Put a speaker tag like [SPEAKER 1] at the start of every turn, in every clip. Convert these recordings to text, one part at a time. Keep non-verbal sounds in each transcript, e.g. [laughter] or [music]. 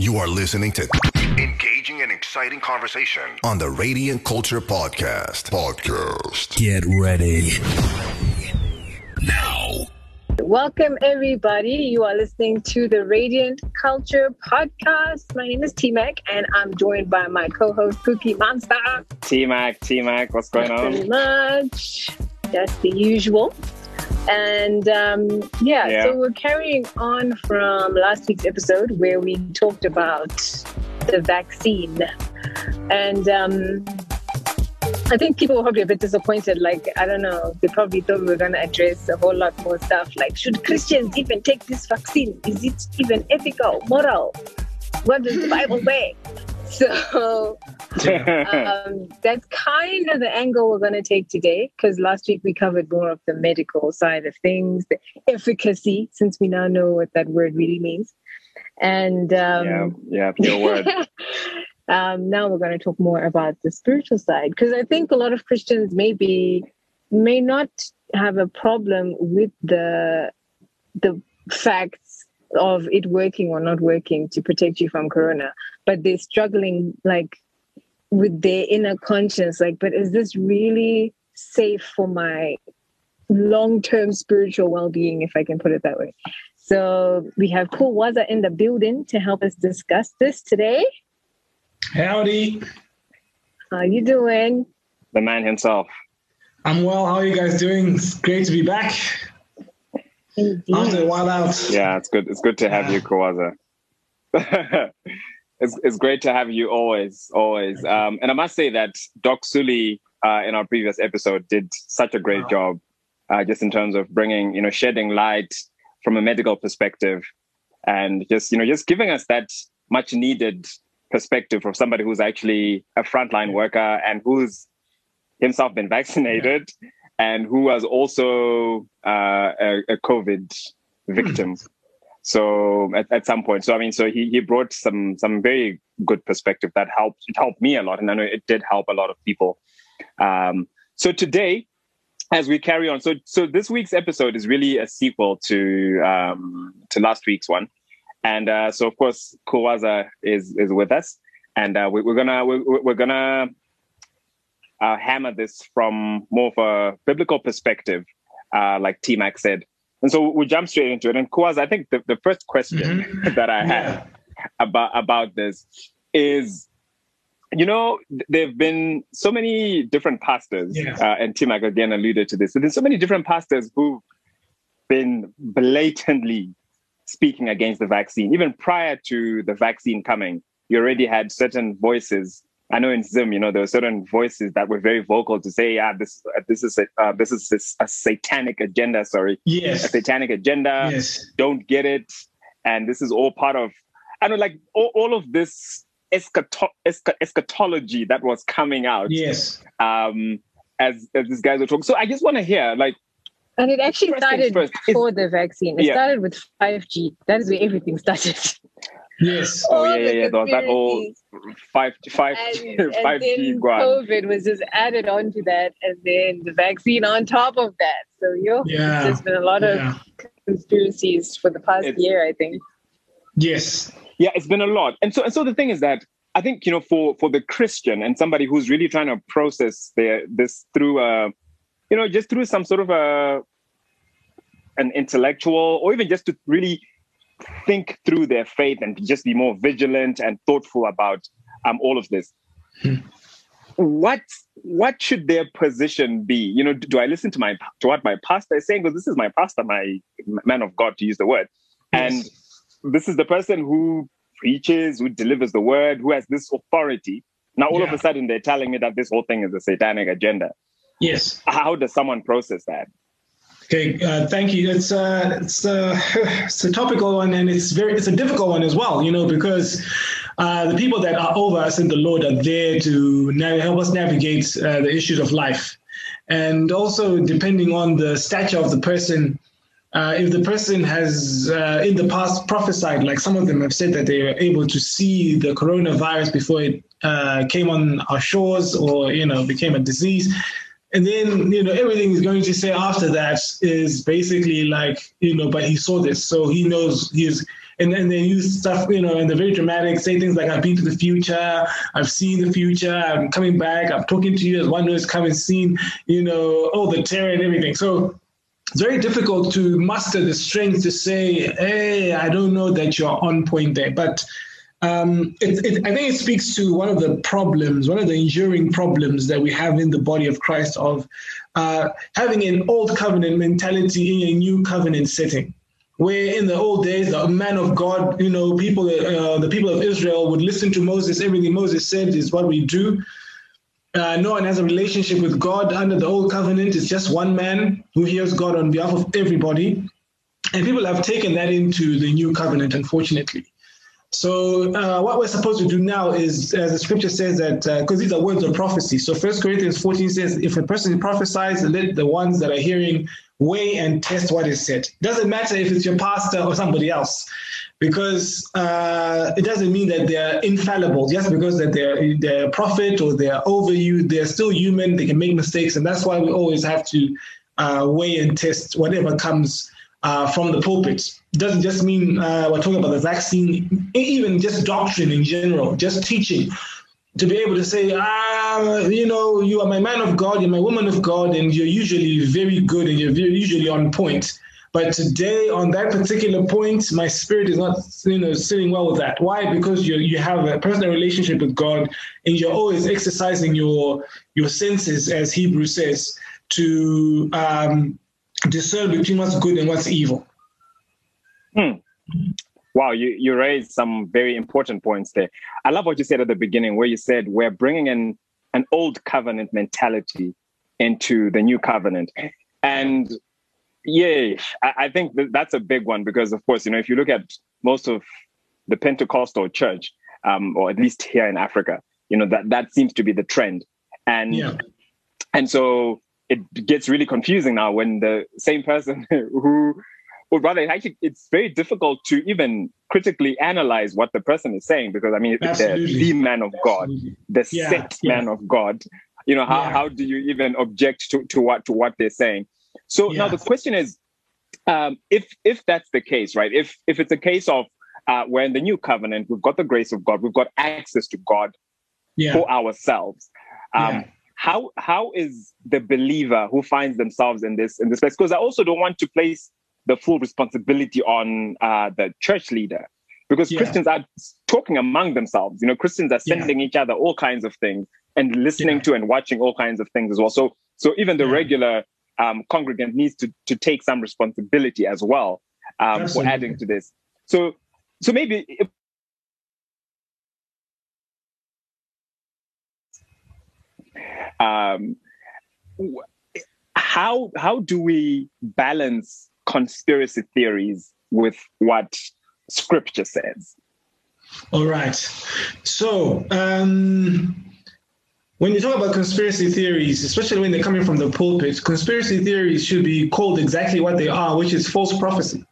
[SPEAKER 1] You are listening to engaging and exciting conversation on the Radiant Culture Podcast. Podcast.
[SPEAKER 2] Get ready. Now.
[SPEAKER 3] Welcome, everybody. You are listening to the Radiant Culture Podcast. My name is T Mac, and I'm joined by my co host, Cookie Monster.
[SPEAKER 4] T Mac, T Mac, what's going on?
[SPEAKER 3] Pretty much. That's the usual. And um, yeah,
[SPEAKER 4] Yeah.
[SPEAKER 3] so we're carrying on from last week's episode where we talked about the vaccine. And um, I think people were probably a bit disappointed. Like, I don't know, they probably thought we were going to address a whole lot more stuff. Like, should Christians even take this vaccine? Is it even ethical, moral? What does the Bible say? So um, that's kind of the angle we're going to take today because last week we covered more of the medical side of things, the efficacy, since we now know what that word really means. And um,
[SPEAKER 4] yeah, yeah, your word. [laughs]
[SPEAKER 3] um, now we're going to talk more about the spiritual side because I think a lot of Christians maybe may not have a problem with the the facts of it working or not working to protect you from corona, but they're struggling like with their inner conscience, like, but is this really safe for my long-term spiritual well-being, if I can put it that way? So we have Cool Waza in the building to help us discuss this today.
[SPEAKER 5] Howdy.
[SPEAKER 3] How are you doing?
[SPEAKER 4] the man himself.
[SPEAKER 5] I'm well. How are you guys doing? It's great to be back
[SPEAKER 3] Indeed.
[SPEAKER 5] after a while out.
[SPEAKER 4] Yeah, it's good. It's good to have you, Kawaza. [laughs] it's it's great to have you always, always. Um, and I must say that Doc Sully uh, in our previous episode did such a great
[SPEAKER 5] Wow.
[SPEAKER 4] job, uh, just in terms of bringing you know shedding light from a medical perspective, and just you know just giving us that much needed perspective of somebody who's actually a frontline worker and who's himself been vaccinated and who was also uh, a, a COVID victim. So at, at some point, so I mean, so he, he brought some some very good perspective that helped. It helped me a lot, and I know it did help a lot of people. Um, so today, as we carry on, so so this week's episode is really a sequel to um, to last week's one, and uh, so of course Kuwaza is is with us, and uh, we, we're gonna we're, we're gonna uh, hammer this from more of a biblical perspective, uh, like T Mac said. And so we'll jump straight into it. And Kuwaza, I think the, the first question [laughs] that I have about about this is you know there have been so many different pastors
[SPEAKER 5] Yeah.
[SPEAKER 4] uh, and T Mac again alluded to this so there's so many different pastors who've been blatantly speaking against the vaccine even prior to the vaccine coming you already had certain voices I know in Zim, you know, there were certain voices that were very vocal to say, "Yeah, this, uh, this is a, uh, this is this, a satanic agenda." Sorry, a
[SPEAKER 5] Yes.
[SPEAKER 4] satanic agenda
[SPEAKER 5] Yes.
[SPEAKER 4] don't get it and this is all part of i know like all, all of this eschato- escha- eschatology that was coming out
[SPEAKER 5] Yes.
[SPEAKER 4] um as, as these guys were talking so i just want to hear like
[SPEAKER 3] And it actually started
[SPEAKER 4] first, is-
[SPEAKER 3] before the vaccine. It
[SPEAKER 4] Yeah.
[SPEAKER 3] started with 5G. That is where everything started. [laughs]
[SPEAKER 5] Yes. [laughs]
[SPEAKER 4] oh
[SPEAKER 3] All
[SPEAKER 4] yeah yeah yeah there was that whole
[SPEAKER 3] conspiracies.
[SPEAKER 4] five five
[SPEAKER 3] and, [laughs] and
[SPEAKER 4] five G
[SPEAKER 3] then COVID was just added on to that, and then the vaccine on top of that. So yo,
[SPEAKER 5] Yeah.
[SPEAKER 3] there's been a lot of conspiracies for the past
[SPEAKER 4] It's-
[SPEAKER 3] year, I think.
[SPEAKER 5] Yes.
[SPEAKER 4] yeah it's been a lot and so and so the thing is that i think you know for for the christian and somebody who's really trying to process their this through uh you know just through some sort of a an intellectual or even just to really think through their faith and just be more vigilant and thoughtful about um all of this
[SPEAKER 5] Hmm.
[SPEAKER 4] what what should their position be you know do, do i listen to my to what my pastor is saying because this is my pastor my man of god to use the word and this is the person who preaches, who delivers the word, who has this authority. Now, all of a sudden, they're telling me that this whole thing is a satanic agenda.
[SPEAKER 5] Yes.
[SPEAKER 4] How does someone process that?
[SPEAKER 5] Okay. Uh, thank you. It's uh, it's uh, [sighs] it's a topical one, and it's very it's a difficult one as well. You know, because uh, the people that are over us in the Lord are there to help us navigate uh, the issues of life, and also depending on the stature of the person. If the person has in the past prophesied, like some of them have said that they were able to see the coronavirus before it came on our shores or you know became a disease, and then you know everything he's going to say after that is basically like you know, but he saw this, so he knows he's and then they use stuff, you know, and they're very dramatic, say things like, I've been to the future, I've seen the future, I'm coming back, I'm talking to you as one who has come and seen, you know, all the terror and everything. So it's very difficult to muster the strength to say, hey, I don't know that you're on point there. But um, it, it, I think it speaks to one of the problems, one of the enduring problems that we have in the body of Christ of uh, having an old covenant mentality in a new covenant setting. Where in the old days, the man of God, you know, people, uh, the people of Israel would listen to Moses. Everything Moses said is what we do. Uh, no one has a relationship with God under the old covenant. It's just one man who hears God on behalf of everybody. And people have taken that into the new covenant, unfortunately. So uh, what we're supposed to do now is, as the scripture says that, because uh, these are words of prophecy. So First Corinthians 14 says, if a person prophesies, let the ones that are hearing weigh and test what is said. Doesn't matter if it's your pastor or somebody else, because uh, it doesn't mean that they're infallible. Just because that they're they're a prophet or they're over you, they're still human. They can make mistakes, and that's why we always have to uh, weigh and test whatever comes uh, from the pulpit. It doesn't just mean uh, we're talking about the vaccine, even just doctrine in general, just teaching. To be able to say, ah, you know, you are my man of God, you're my woman of God, and you're usually very good and you're usually on point. But today, on that particular point, my spirit is not, you know, sitting well with that. Why? Because you you have a personal relationship with God, and you're always exercising your your senses, as Hebrew says, to um, discern between what's good and what's evil.
[SPEAKER 4] Hmm. Wow, you, you raised some very important points there. I love what you said at the beginning, where you said we're bringing in an old covenant mentality into the new covenant. And yeah, I, I think that that's a big one because, of course, you know, if you look at most of the Pentecostal church, um, or at least here in Africa, you know, that, that seems to be the trend. And yeah. and so it gets really confusing now when the same person [laughs] who or rather actually it's very difficult to even critically analyze what the person is saying because i mean Absolutely. the, the man of god the yeah, set yeah. man of god you know how, yeah. how do you even object to, to what to what they're saying so now the question is um, if if that's the case right if if it's a case of uh, we're in the new covenant we've got the grace of god we've got access to god for ourselves um, how how is the believer who finds themselves in this in this place? Because I also don't want to place the full responsibility on uh, the church leader, because yeah. Christians are talking among themselves. You know, Christians are sending yeah. each other all kinds of things and listening yeah. to and watching all kinds of things as well. So so even the regular um, congregant needs to to take some responsibility as well um, for adding to this. So so maybe if Um, how how do we balance conspiracy theories with what scripture says?
[SPEAKER 5] All right. So um, when you talk about conspiracy theories, especially when they're coming from the pulpit, conspiracy theories should be called exactly what they are, which is false prophecy.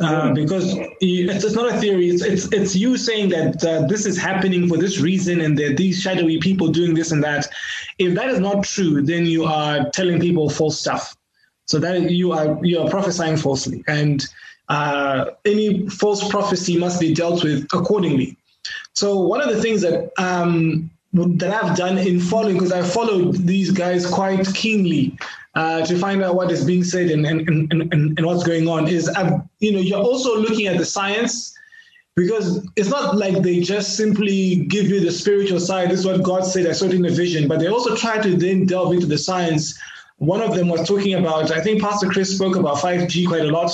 [SPEAKER 5] Uh, because it's, not a theory. It's, it's, it's you saying that uh, this is happening for this reason and that these shadowy people doing this and that. If that is not true, then you are telling people false stuff. So that you are you are prophesying falsely, and uh, any false prophecy must be dealt with accordingly. So one of the things that um, that I've done in following, because I followed these guys quite keenly uh, to find out what is being said and, and, and, and, and what's going on, is, you know, you're also looking at the science because it's not like they just simply give you the spiritual side. This is what God said, I saw it in a vision, but they also try to then delve into the science. One of them was talking about, I think Pastor Chris spoke about 5G quite a lot.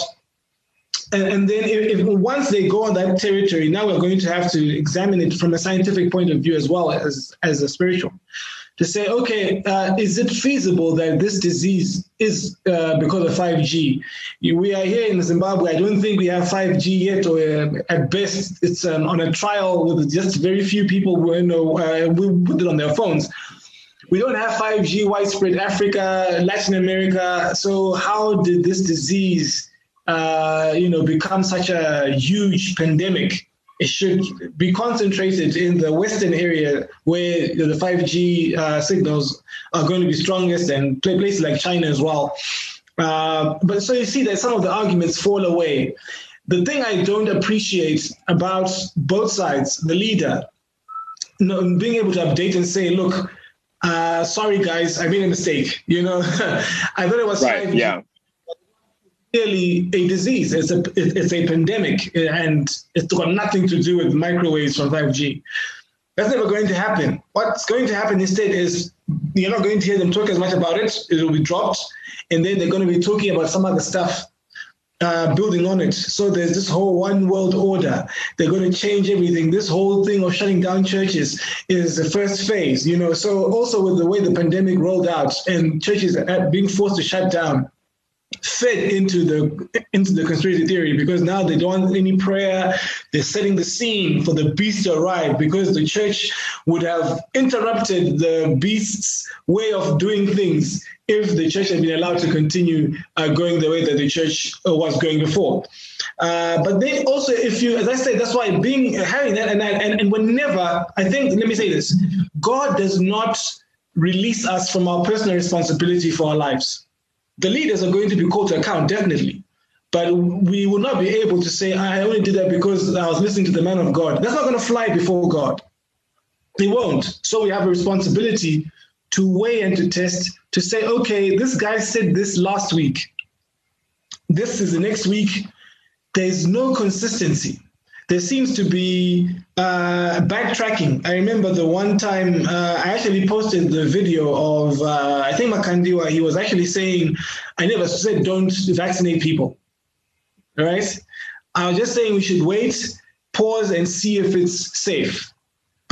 [SPEAKER 5] And, and then if, if, once they go on that territory, now we're going to have to examine it from a scientific point of view as well as, as a spiritual. To say, okay, uh, is it feasible that this disease is uh, because of 5G? We are here in Zimbabwe. I don't think we have 5G yet, or uh, at best, it's um, on a trial with just very few people who you know uh, will put it on their phones we don't have 5G widespread Africa, Latin America. So how did this disease uh, you know, become such a huge pandemic, it should be concentrated in the western area where the 5G uh, signals are going to be strongest and places like China as well. Uh, but so you see that some of the arguments fall away. the thing I don't appreciate about both sides, the leader, being able to update and say, look, uh, sorry guys, I made a mistake. You know, [laughs] I thought it was
[SPEAKER 4] right, yeah.
[SPEAKER 5] Clearly, a disease. It's a it's a pandemic, and it's got nothing to do with microwaves from 5G. That's never going to happen. What's going to happen instead is you're not going to hear them talk as much about it. It will be dropped, and then they're going to be talking about some other stuff uh, building on it. So there's this whole one world order. They're going to change everything. This whole thing of shutting down churches is the first phase, you know. So also with the way the pandemic rolled out and churches being forced to shut down, fed into the into the conspiracy theory because now they don't want any prayer. They're setting the scene for the beast to arrive because the church would have interrupted the beast's way of doing things if the church had been allowed to continue uh, going the way that the church uh, was going before. Uh, but then also, if you, as I said, that's why being having that, and, and and whenever I think, let me say this: God does not release us from our personal responsibility for our lives. The leaders are going to be called to account, definitely. But we will not be able to say, I only did that because I was listening to the man of God. That's not going to fly before God. They won't. So we have a responsibility to weigh and to test to say, okay, this guy said this last week. This is the next week. There's no consistency. There seems to be uh, backtracking. I remember the one time uh, I actually posted the video of, uh, I think Makandiwa, he was actually saying, I never said don't vaccinate people. All right? I was just saying we should wait, pause, and see if it's safe.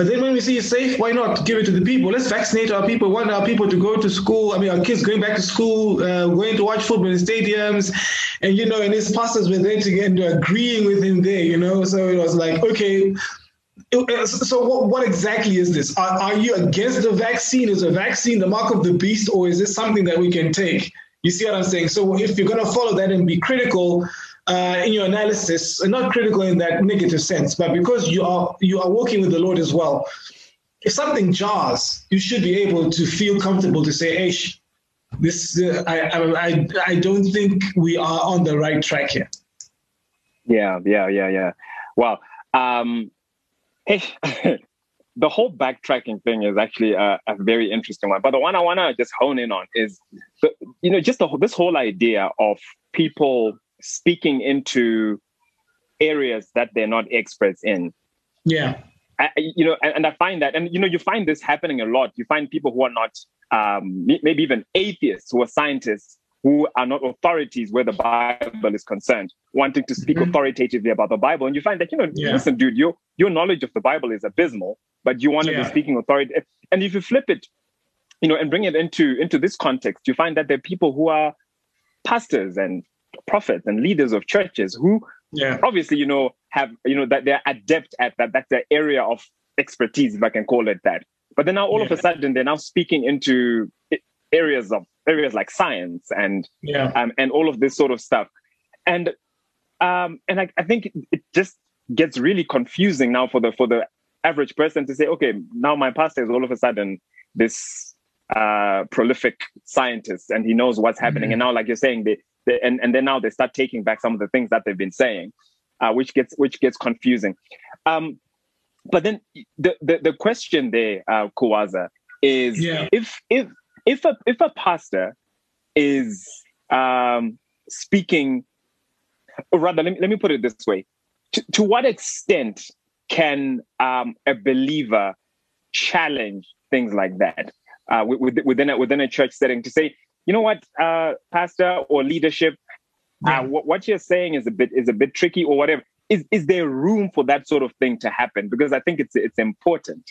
[SPEAKER 5] But then when we see it's safe, why not give it to the people? Let's vaccinate our people. Want our people to go to school. I mean, our kids going back to school, uh, going to watch football in stadiums, and you know, and his pastors were there to together, agreeing with him there. You know, so it was like, okay. So what, what exactly is this? Are, are you against the vaccine? Is a vaccine the mark of the beast, or is this something that we can take? You see what I'm saying? So if you're going to follow that and be critical, uh, in your analysis, not critical in that negative sense, but because you are you are working with the Lord as well. If something jars, you should be able to feel comfortable to say, "Hey, this uh, I, I I don't think we are on the right track here."
[SPEAKER 4] Yeah, yeah, yeah, yeah. Well, um, [laughs] the whole backtracking thing is actually a, a, very interesting one. But the one I want to just hone in on is, the, you know, just the, this whole idea of people speaking into areas that they're not experts in.
[SPEAKER 5] Yeah.
[SPEAKER 4] I, you know, and, and, I find that, and you know, you find this happening a lot. You find people who are not, um, maybe even atheists, who are scientists, who are not authorities where the Bible is concerned, wanting to speak mm-hmm. authoritatively about the Bible. And you find that, you know, yeah. listen, dude, your your knowledge of the Bible is abysmal, but you want to yeah. be speaking authority. And if you flip it, you know, and bring it into into this context, you find that there are people who are pastors and prophets and leaders of churches who yeah. obviously you know have you know that they're adept at that that's their area of expertise if i can call it that but then now all yeah. of a sudden they're now speaking into areas of areas like science and yeah. um, and all of this sort of stuff and um and I, I think it just gets really confusing now for the for the average person to say okay now my pastor is all of a sudden this uh prolific scientist and he knows what's happening mm-hmm. and now like you're saying they they, and and then now they start taking back some of the things that they've been saying, uh, which gets which gets confusing. Um, but then the, the the question there, uh, Kuwaza, is yeah. if if if a if a pastor is um, speaking, or rather, let me, let me put it this way: to, to what extent can um, a believer challenge things like that uh, within a, within a church setting to say, you know what, uh, pastor or leadership, uh, yeah. uh, what, what you're saying is a bit is a bit tricky or whatever. Is is there room for that sort of thing to happen? Because I think it's it's important.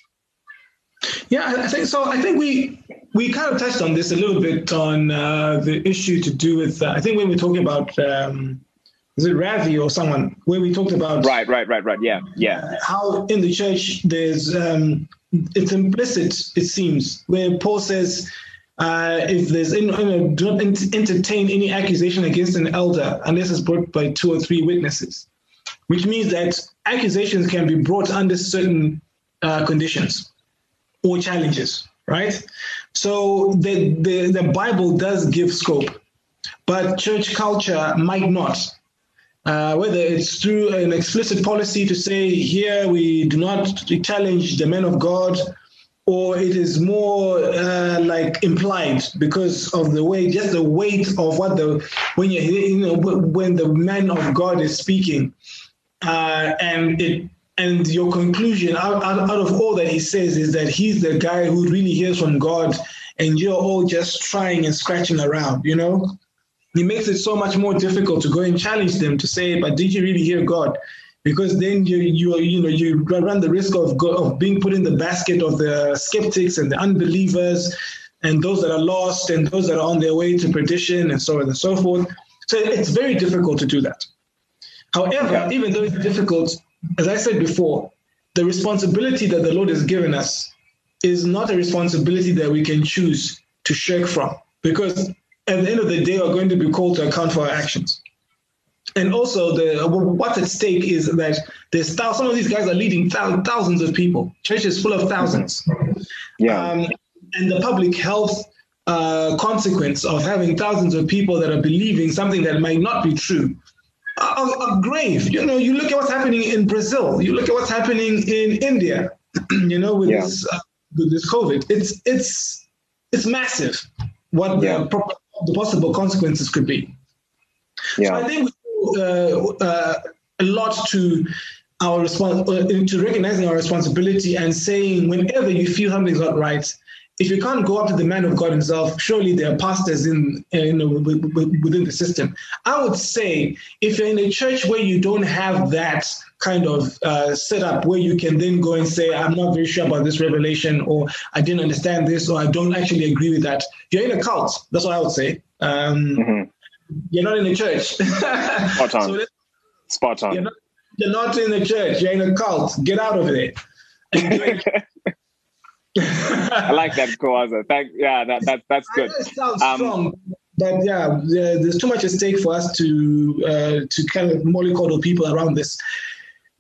[SPEAKER 5] Yeah, I think so. I think we we kind of touched on this a little bit on uh, the issue to do with. Uh, I think when we're talking about um, is it Ravi or someone where we talked about
[SPEAKER 4] right, right, right, right. Yeah, yeah.
[SPEAKER 5] How in the church there's um, it's implicit. It seems where Paul says uh, if there's you know, do not entertain any accusation against an elder unless it's brought by two or three witnesses, which means that accusations can be brought under certain uh, conditions or challenges, right? So the, the, the Bible does give scope, but church culture might not. uh, whether it's through an explicit policy to say here we do not challenge the men of God, or it is more uh, like implied because of the way, just the weight of what the when you you know when the man of God is speaking, uh, and it and your conclusion out, out, out of all that he says is that he's the guy who really hears from God, and you're all just trying and scratching around, you know. It makes it so much more difficult to go and challenge them to say, "But did you really hear God?" Because then you you you know you run the risk of of being put in the basket of the skeptics and the unbelievers and those that are lost and those that are on their way to perdition and so on and so forth. So it's very difficult to do that. However, even though it's difficult, as I said before, the responsibility that the Lord has given us is not a responsibility that we can choose to shirk from because at the end of the day, we're going to be called to account for our actions and also the what's at stake is that there's some of these guys are leading thousands of people. Churches full of thousands.
[SPEAKER 4] Yeah.
[SPEAKER 5] Um, and the public health uh, consequence of having thousands of people that are believing something that might not be true. Are, are grave. You know you look at what's happening in brazil. You look at what's happening in india [clears throat] you know with yeah. this uh, with this covid. It's it's it's massive what yeah. the, the possible consequences could be. Yeah. So I think a lot to our response uh, to recognizing our responsibility and saying whenever you feel something's not right if you can't go up to the man of God himself, surely there are pastors in, know, within the system. I would say if you're in a church where you don't have that kind of uh, setup where you can then go and say, I'm not very sure about this revelation, or I didn't understand this, or I don't actually agree with that, you're in a cult. That's what I would say. Um, mm-hmm. You're not in the church.
[SPEAKER 4] Spot on. [laughs] so Spot on.
[SPEAKER 5] You're not, you're not, in the church. You're in a cult. Get out of it. [laughs]
[SPEAKER 4] I like that, Kawaza. Thank, yeah, that, that that's good.
[SPEAKER 5] sounds um, strong, but yeah, there's too much at stake for us to uh, to kind of mollycoddle people around this.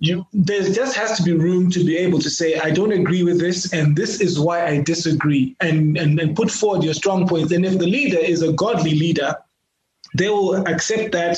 [SPEAKER 5] You, there just has to be room to be able to say, I don't agree with this, and this is why I disagree, and, and, and put forward your strong points. And if the leader is a godly leader, they will accept that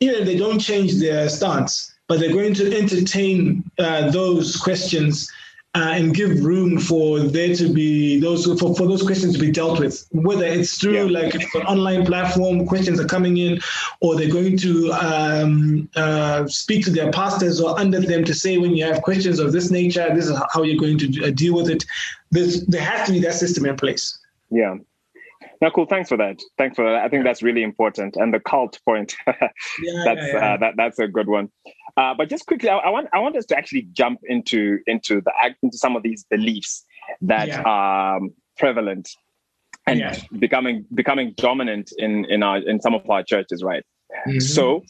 [SPEAKER 5] even if they don't change their stance, but they're going to entertain uh, those questions uh, and give room for there to be those for, for those questions to be dealt with. Whether it's through yeah. like an online platform questions are coming in or they're going to um, uh, speak to their pastors or under them to say when you have questions of this nature this is how you're going to uh, deal with it. There's, there has to be that system in place.
[SPEAKER 4] Yeah no, cool. Thanks for that. Thanks for that. I think that's really important. And the cult point, [laughs] yeah, that's yeah, yeah. Uh, that that's a good one. Uh, but just quickly, I, I, want I want us to actually jump into into the into some of these beliefs that are um, prevalent and becoming becoming dominant in in our in some of our churches, right? Mm-hmm. So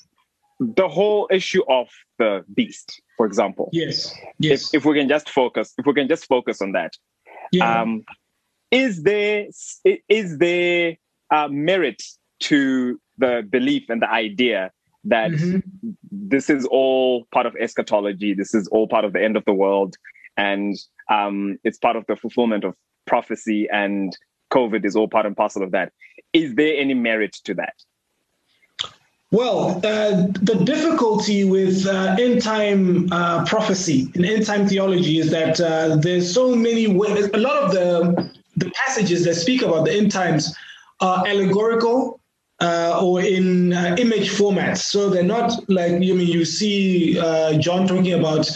[SPEAKER 4] the whole issue of the beast, for example.
[SPEAKER 5] Yes. Yes.
[SPEAKER 4] If, if we can just focus, if we can just focus on that. Yeah. Um, is there is there uh, merit to the belief and the idea that mm-hmm. this is all part of eschatology this is all part of the end of the world and um, it's part of the fulfillment of prophecy and covid is all part and parcel of that is there any merit to that
[SPEAKER 5] well, uh, the difficulty with uh, end time uh, prophecy and end time theology is that uh, there's so many ways. A lot of the the passages that speak about the end times are allegorical uh, or in uh, image formats. So they're not like, I mean, you see uh, John talking about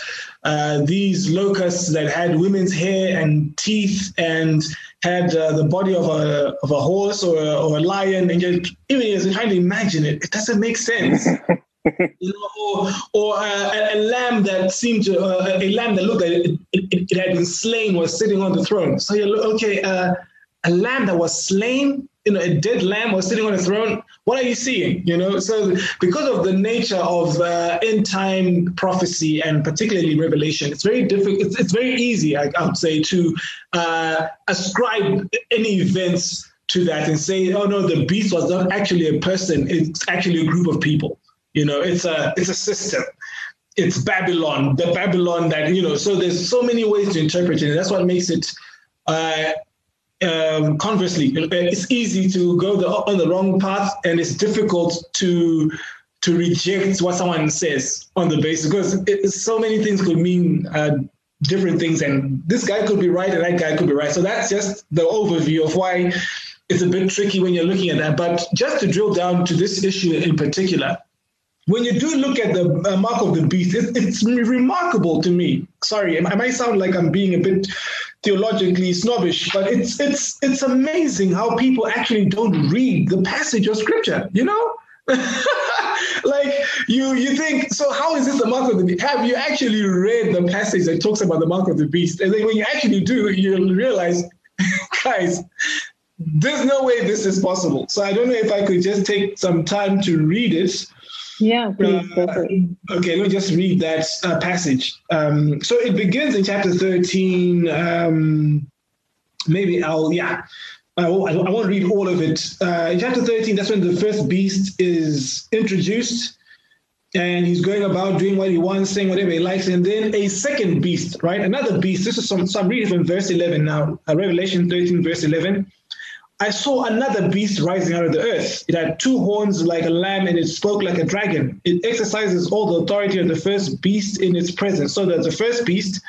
[SPEAKER 5] uh, these locusts that had women's hair and teeth and had uh, the body of a, of a horse or a, or a lion. And you're, as you're trying to imagine it, it doesn't make sense. [laughs] you know, or, or uh, a, a, lamb that seemed to uh, a lamb that looked like it, it, it, had been slain was sitting on the throne. So you look, okay, uh, a lamb that was slain, you know, a dead lamb was sitting on the throne. What are you seeing? You know, so because of the nature of uh, end time prophecy and particularly Revelation, it's very difficult. It's, it's very easy, I, I, would say, to uh, ascribe any events to that and say, oh no, the beast was not actually a person; it's actually a group of people. You know, it's a it's a system. It's Babylon, the Babylon that you know. So there's so many ways to interpret it. That's what makes it. Uh, um, conversely, it's easy to go the, on the wrong path, and it's difficult to to reject what someone says on the basis because it, so many things could mean uh, different things, and this guy could be right and that guy could be right. So that's just the overview of why it's a bit tricky when you're looking at that. But just to drill down to this issue in particular, when you do look at the uh, mark of the beast, it, it's remarkable to me. Sorry, I might sound like I'm being a bit theologically snobbish, but it's it's it's amazing how people actually don't read the passage of scripture. You know, [laughs] like you you think so how is this the mark of the beast have you actually read the passage that talks about the mark of the beast and then when you actually do you realize [laughs] guys there's no way this is possible so i don't know if i could just take some time to read it
[SPEAKER 3] yeah please uh,
[SPEAKER 5] okay let me just read that uh, passage um, so it begins in chapter 13 um, maybe i'll yeah I won't, I won't read all of it. Uh, in chapter 13, that's when the first beast is introduced, and he's going about doing what he wants, saying whatever he likes. And then a second beast, right? Another beast. This is some, so I'm reading from verse 11 now, uh, Revelation 13, verse 11. I saw another beast rising out of the earth. It had two horns like a lamb, and it spoke like a dragon. It exercises all the authority of the first beast in its presence. So that the first beast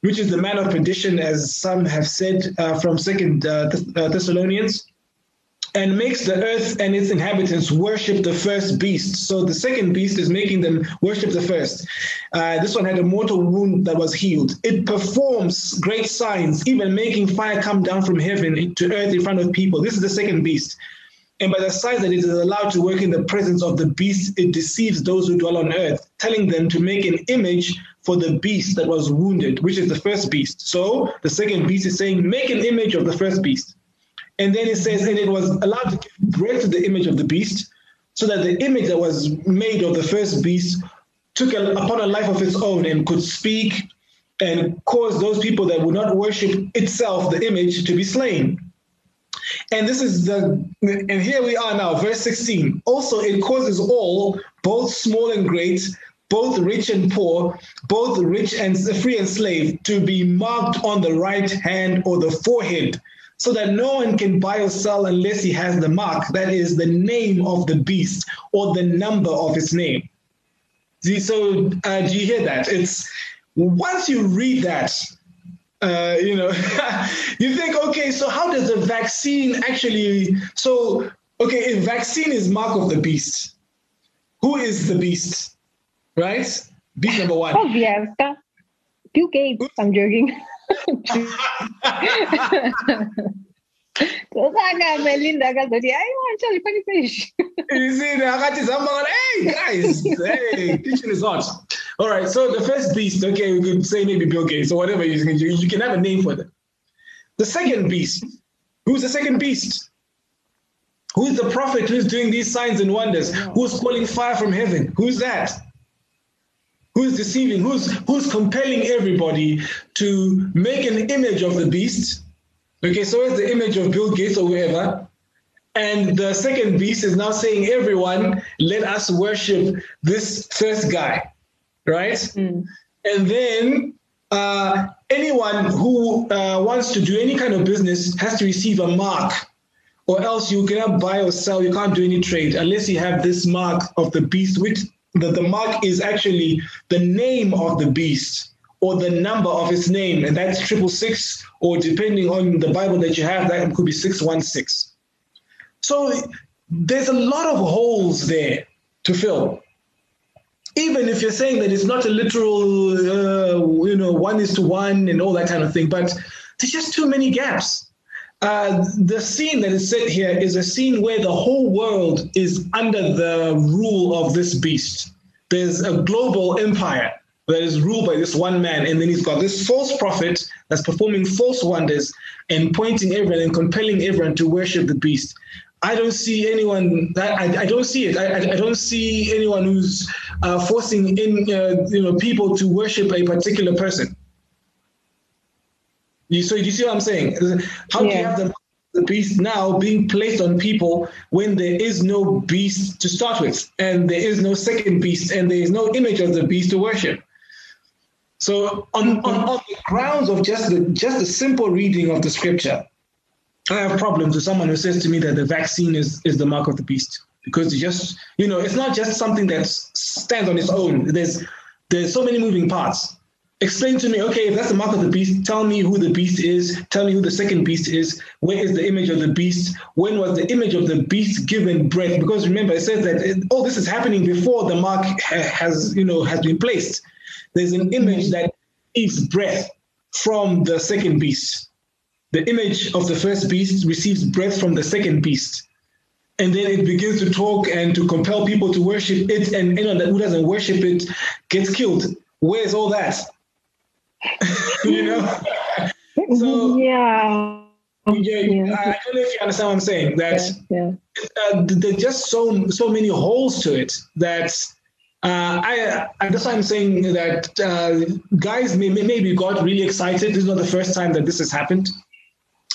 [SPEAKER 5] which is the man of perdition, as some have said uh, from Second uh, uh, Thessalonians, and makes the earth and its inhabitants worship the first beast. So the second beast is making them worship the first. Uh, this one had a mortal wound that was healed. It performs great signs, even making fire come down from heaven to earth in front of people. This is the second beast. And by the signs that it is allowed to work in the presence of the beast, it deceives those who dwell on earth, telling them to make an image for the beast that was wounded, which is the first beast. So the second beast is saying, make an image of the first beast. And then it says, and it was allowed to give breath to the image of the beast, so that the image that was made of the first beast took a, upon a life of its own and could speak and cause those people that would not worship itself, the image, to be slain. And this is the, and here we are now, verse 16. Also, it causes all, both small and great, both rich and poor, both rich and free and slave, to be marked on the right hand or the forehead, so that no one can buy or sell unless he has the mark, that is the name of the beast or the number of its name. See, so uh, do you hear that? It's once you read that, uh, you know, [laughs] you think, okay, so how does a vaccine actually? So, okay, if vaccine is mark of the beast, who is the beast? Right? Beast number one.
[SPEAKER 3] Obvious. Bill Gates. I'm joking. [laughs] [laughs] Kusaka Melinda akazothi hayi wantshali funny fish.
[SPEAKER 5] akathi zama hey guys, hey, kitchen is hot. All right, so the first beast, okay, we could say maybe Bill Gates or whatever you can you can have a name for them. The second beast, who's the second beast? Who's the prophet who's doing these signs and wonders? Who's calling fire from heaven? Who's that? Who's deceiving? Who's who's compelling everybody to make an image of the beast? Okay, so it's the image of Bill Gates or whoever. And the second beast is now saying, everyone, let us worship this first guy, right? Mm. And then uh, anyone who uh, wants to do any kind of business has to receive a mark, or else you cannot buy or sell. You can't do any trade unless you have this mark of the beast, which the, the mark is actually the name of the beast or the number of its name, and that's triple six, or depending on the Bible that you have, that could be six one six. So there's a lot of holes there to fill. Even if you're saying that it's not a literal, uh, you know, one is to one and all that kind of thing, but there's just too many gaps. Uh, the scene that is set here is a scene where the whole world is under the rule of this beast. There's a global empire that is ruled by this one man. And then he's got this false prophet that's performing false wonders and pointing everyone and compelling everyone to worship the beast. I don't see anyone I, I don't see it. I, I, don't see anyone who's uh, forcing in uh, you know people to worship a particular person. You, so you see what I'm saying? How yeah. do you have the, the beast now being placed on people when there is no beast to start with, and there is no second beast, and there is no image of the beast to worship? So on, on, on the grounds of just the just the simple reading of the scripture, I have problems with someone who says to me that the vaccine is, is the mark of the beast. because you just you know it's not just something that stands on its own. There's there's so many moving parts. Explain to me, okay, if that's the mark of the beast, tell me who the beast is. Tell me who the second beast is. Where is the image of the beast? When was the image of the beast given breath? Because remember, it says that it, all this is happening before the mark ha- has, you know, has been placed. There's an image that gives breath from the second beast. The image of the first beast receives breath from the second beast and then it begins to talk and to compel people to worship it, and anyone that who doesn't worship it gets killed. Where's all that? You know.
[SPEAKER 3] so yeah.
[SPEAKER 5] Yeah, yeah, I don't know if you understand what I'm saying. That yeah, yeah. Uh, there's just so so many holes to it that uh, I, I that's why I'm saying that uh, guys may, maybe got really excited. This is not the first time that this has happened.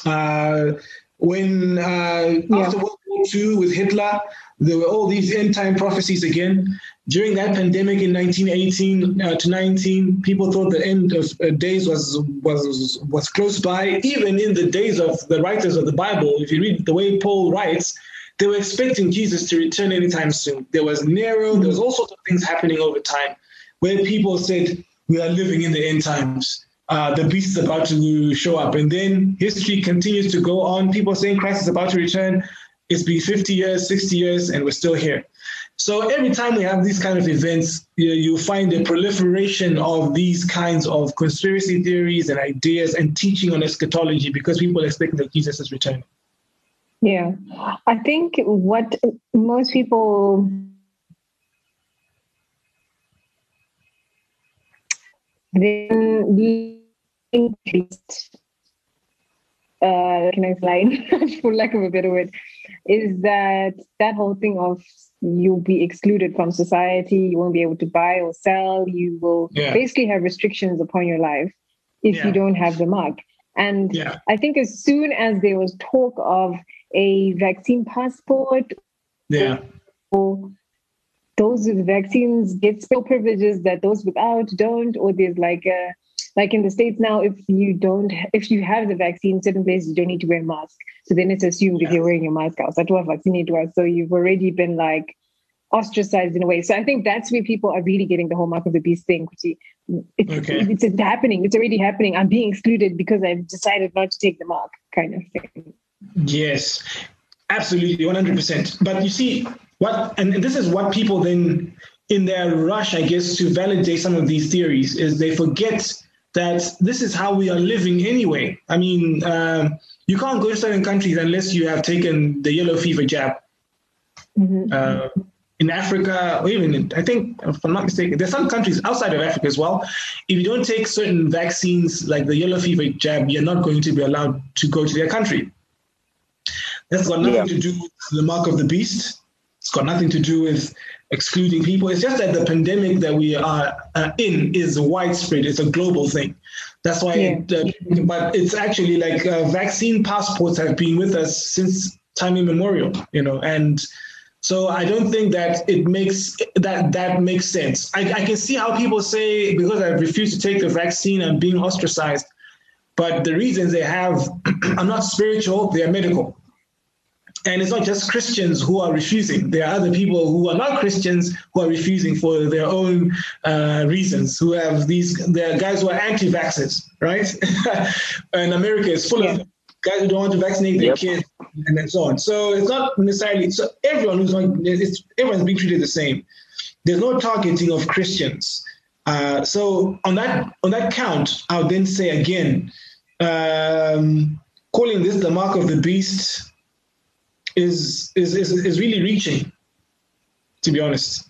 [SPEAKER 5] Uh, when uh, yeah. after World II with Hitler, there were all these end time prophecies again. During that pandemic in 1918 uh, to 19, people thought the end of uh, days was, was, was close by. Even in the days of the writers of the Bible, if you read the way Paul writes, they were expecting Jesus to return anytime soon. There was Nero, there was all sorts of things happening over time where people said, We are living in the end times. Uh, the beast is about to show up. And then history continues to go on. People saying Christ is about to return. It's been 50 years, 60 years, and we're still here. So every time we have these kind of events, you, you find a proliferation of these kinds of conspiracy theories and ideas and teaching on eschatology because people expect that Jesus is returning.
[SPEAKER 3] Yeah, I think what most people then increased uh, next line, [laughs] for lack of a better word, is that that whole thing of you'll be excluded from society. You won't be able to buy or sell. You will yeah. basically have restrictions upon your life if yeah. you don't have the mark. And yeah. I think as soon as there was talk of a vaccine passport,
[SPEAKER 5] yeah.
[SPEAKER 3] Or those with vaccines get special privileges that those without don't, or there's like a like in the states now if you don't if you have the vaccine certain places you don't need to wear a mask. So then it's assumed yeah. if you're wearing your mask out. That was vaccinated was. so you've already been like ostracized in a way. So i think that's where people are really getting the whole mark of the beast thing it's, okay. it's, it's happening. It's already happening. I'm being excluded because i've decided not to take the mark kind of thing.
[SPEAKER 5] Yes. Absolutely 100% but you see what and this is what people then in their rush i guess to validate some of these theories is they forget that this is how we are living anyway. I mean, uh, you can't go to certain countries unless you have taken the yellow fever jab. Mm-hmm. Uh, in Africa, or even in, I think, if I'm not mistaken, there's some countries outside of Africa as well. If you don't take certain vaccines like the yellow fever jab, you're not going to be allowed to go to their country. That's got nothing yeah. to do with the mark of the beast. It's got nothing to do with excluding people. It's just that the pandemic that we are uh, in is widespread. It's a global thing. That's why, yeah. it, uh, but it's actually like uh, vaccine passports have been with us since time immemorial, you know, and so I don't think that it makes that that makes sense. I, I can see how people say because I refuse to take the vaccine, I'm being ostracized. But the reasons they have [clears throat] are not spiritual; they are medical. And it's not just Christians who are refusing. There are other people who are not Christians who are refusing for their own uh, reasons, who have these, there are guys who are anti vaxxers, right? [laughs] and America is full yeah. of guys who don't want to vaccinate their yep. kids and then so on. So it's not necessarily, so everyone who's not, it's, everyone's being treated the same. There's no targeting of Christians. Uh, so on that on that count, I'll then say again, um, calling this the mark of the beast is is is, is really reaching, to be honest.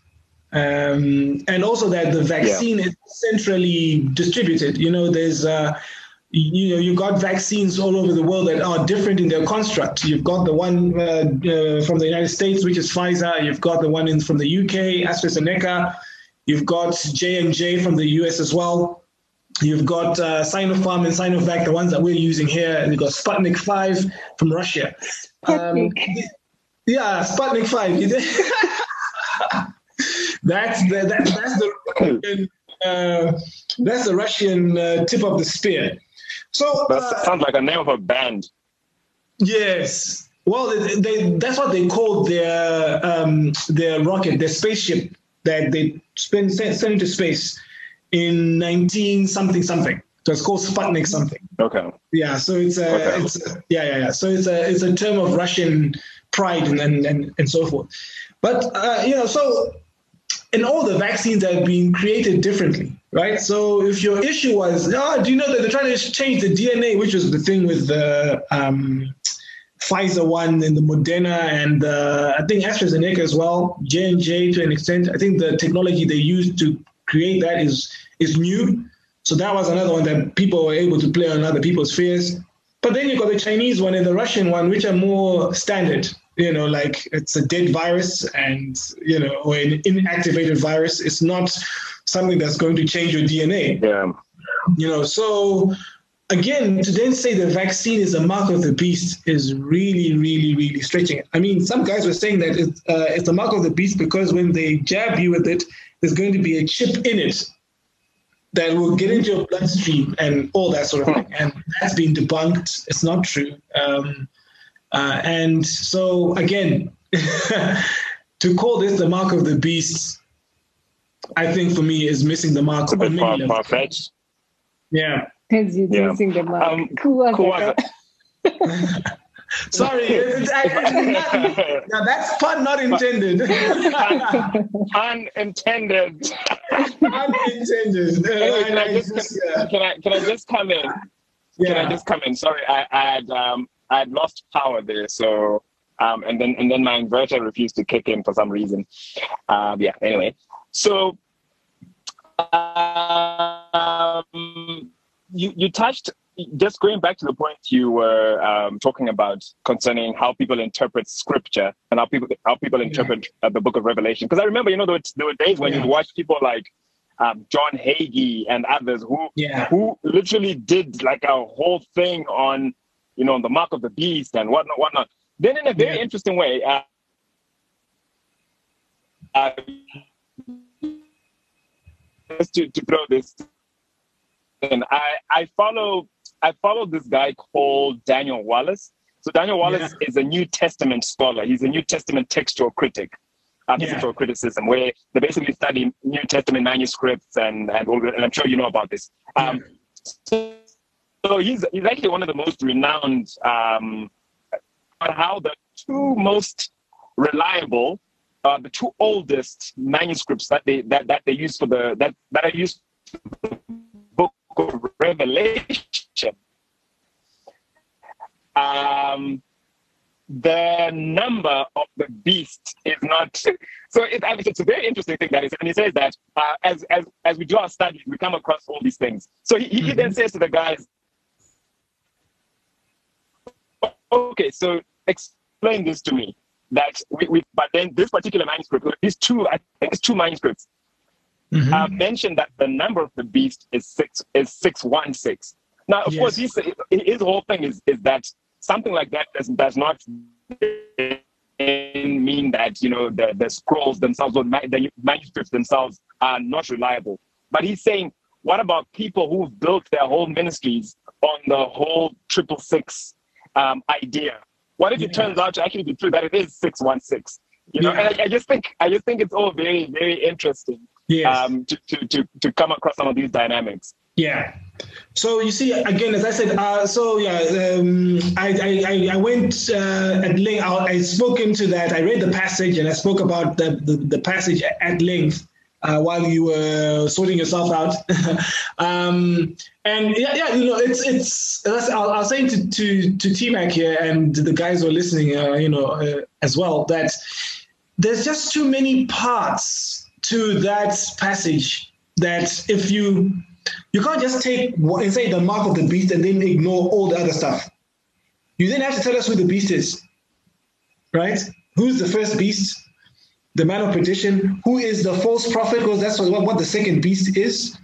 [SPEAKER 5] Um, and also that the vaccine yeah. is centrally distributed. You know, there's uh, you know you've got vaccines all over the world that are different in their construct. You've got the one uh, uh, from the United States, which is Pfizer. You've got the one in from the UK, AstraZeneca. You've got J and J from the US as well. You've got uh, Sinopharm and Sinovac, the ones that we're using here. And you've got Sputnik 5 from Russia. Um, yeah, Sputnik 5. [laughs] that's the, that, that's the Russian, uh, that's the Russian uh, tip of the spear. So
[SPEAKER 4] that uh, sounds like a name of a band.
[SPEAKER 5] Yes, Well, they, they, that's what they called their um, their rocket, their spaceship that they spent sent into space in 19 something something. So it's called Sputnik something.
[SPEAKER 4] Okay.
[SPEAKER 5] Yeah. So it's a, okay. it's a, yeah, yeah, yeah. So it's a, it's a term of Russian pride and and, and, and so forth. But uh, you know, so in all the vaccines have been created differently, right? So if your issue was, oh, do you know that they're trying to change the DNA, which was the thing with the um, Pfizer one and the Moderna and uh, I think AstraZeneca as well, J and J to an extent. I think the technology they used to create that is is new. So that was another one that people were able to play on other people's fears. But then you got the Chinese one and the Russian one, which are more standard. You know, like it's a dead virus and you know, or an inactivated virus. It's not something that's going to change your DNA.
[SPEAKER 4] Yeah.
[SPEAKER 5] You know, so again, to then say the vaccine is a mark of the beast is really, really, really stretching it. I mean, some guys were saying that it's, uh, it's a mark of the beast because when they jab you with it, there's going to be a chip in it that will get into your bloodstream and all that sort of thing. And that's been debunked. It's not true. Um, uh, and so, again, [laughs] to call this the mark of the beast, I think for me is missing the mark.
[SPEAKER 4] It's a bit far, far fetched.
[SPEAKER 5] Yeah.
[SPEAKER 3] Because you're yeah. using the mark. Um, cool. [laughs]
[SPEAKER 5] Sorry, it's, it's [laughs] now that's pun not intended.
[SPEAKER 4] Can, I just, yeah. can, I, can I just come in? Yeah. Can I just come in? Sorry, I, I had um, I had lost power there, so um, and then and then my inverter refused to kick in for some reason. Um, yeah. Anyway, so um, you you touched just going back to the point you were um, talking about concerning how people interpret scripture and how people how people interpret uh, the book of Revelation. Because I remember, you know, there were, there were days when yeah. you'd watch people like um, John Hagee and others who
[SPEAKER 5] yeah.
[SPEAKER 4] who literally did like a whole thing on, you know, on the mark of the beast and whatnot, whatnot. Then, in a very yeah. interesting way, uh, uh, just to, to throw this and I, I follow I follow this guy called Daniel Wallace. So Daniel Wallace yeah. is a New Testament scholar. He's a New Testament textual critic, yeah. textual criticism, where they basically study New Testament manuscripts and and, and I'm sure you know about this. Um, so, so he's he's actually one of the most renowned um, how the two most reliable, uh, the two oldest manuscripts that they that, that they use for the that that are used book of Revelation, um, the number of the beast is not. So it, it's a very interesting thing that is, and he says that uh, as as as we do our studies, we come across all these things. So he, mm-hmm. he then says to the guys, "Okay, so explain this to me." That we, we but then this particular manuscript, these two, I think it's two manuscripts mm-hmm. uh, mentioned that the number of the beast is six is six one six. Now, of yes. course, his, his whole thing is is that something like that does, does not mean that you know the, the scrolls themselves or the manuscripts themselves are not reliable. But he's saying, what about people who've built their whole ministries on the whole triple six um, idea? What if yeah. it turns out to actually be true that it is six one six? You know, yeah. and I, I, just think I just think it's all very very interesting yes. um, to, to, to, to come across some of these dynamics.
[SPEAKER 5] Yeah. So you see, again, as I said, uh, so yeah, um, I, I, I went uh, at length. I, I spoke into that. I read the passage and I spoke about the, the, the passage at length uh, while you were sorting yourself out. [laughs] um, and yeah, yeah, you know, it's it's. I'll, I'll say to to to T Mac here and the guys who are listening, uh, you know, uh, as well, that there's just too many parts to that passage that if you you can't just take and say the mark of the beast and then ignore all the other stuff. You then have to tell us who the beast is, right? Who's the first beast? The man of perdition. Who is the false prophet? Because that's what, what the second beast is.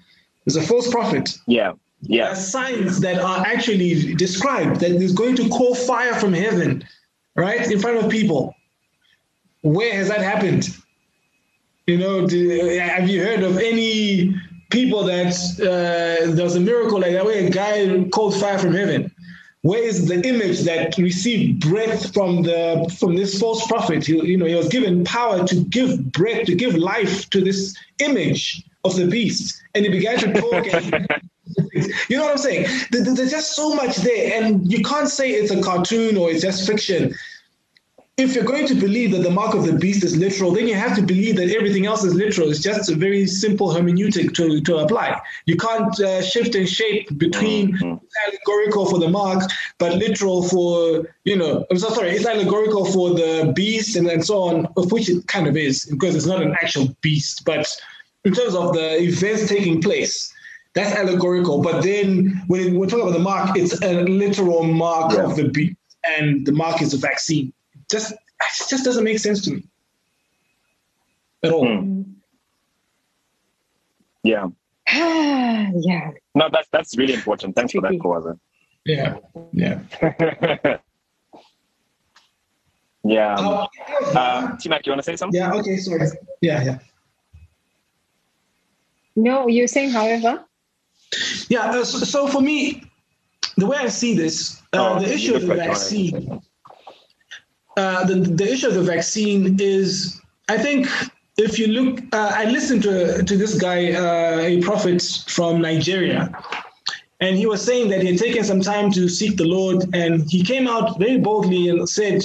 [SPEAKER 5] Is a false prophet.
[SPEAKER 4] Yeah. Yeah. There
[SPEAKER 5] are signs that are actually described that is going to call fire from heaven, right, in front of people. Where has that happened? You know, do, have you heard of any people that uh, there was a miracle like that way? A guy called fire from heaven. where is the image that received breath from the from this false prophet? He, you know, he was given power to give breath, to give life to this image of the beast, and he began to talk. and, [laughs] you know what I'm saying? There's just so much there, and you can't say it's a cartoon or it's just fiction if you're going to believe that the mark of the beast is literal, then you have to believe that everything else is literal. It's just a very simple hermeneutic to, to apply. You can't uh, shift and shape between mm-hmm. allegorical for the mark, but literal for, you know, I'm so sorry, it's allegorical for the beast and, and so on, of which it kind of is, because it's not an actual beast. But in terms of the events taking place, that's allegorical. But then when we're talking about the mark, it's a literal mark yeah. of the beast, and the mark is a vaccine just it just doesn't make sense to me at all. Hmm.
[SPEAKER 4] Yeah. [sighs]
[SPEAKER 3] yeah.
[SPEAKER 4] No, that's that's really important. Thanks for that, Kuwaza.
[SPEAKER 5] Yeah. Yeah. [laughs]
[SPEAKER 4] yeah. Uh, uh, T-Mac, you want to say something?
[SPEAKER 5] Yeah. Okay. Sorry. Yeah. Yeah.
[SPEAKER 3] No, you're saying, however.
[SPEAKER 5] Yeah. Uh, so, so, for me, the way I see this, uh, oh, the issue of the vaccine uh, the, the issue of the vaccine is, I think, if you look, uh, I listened to, to this guy, uh, a prophet from Nigeria, and he was saying that he had taken some time to seek the Lord, and he came out very boldly and said,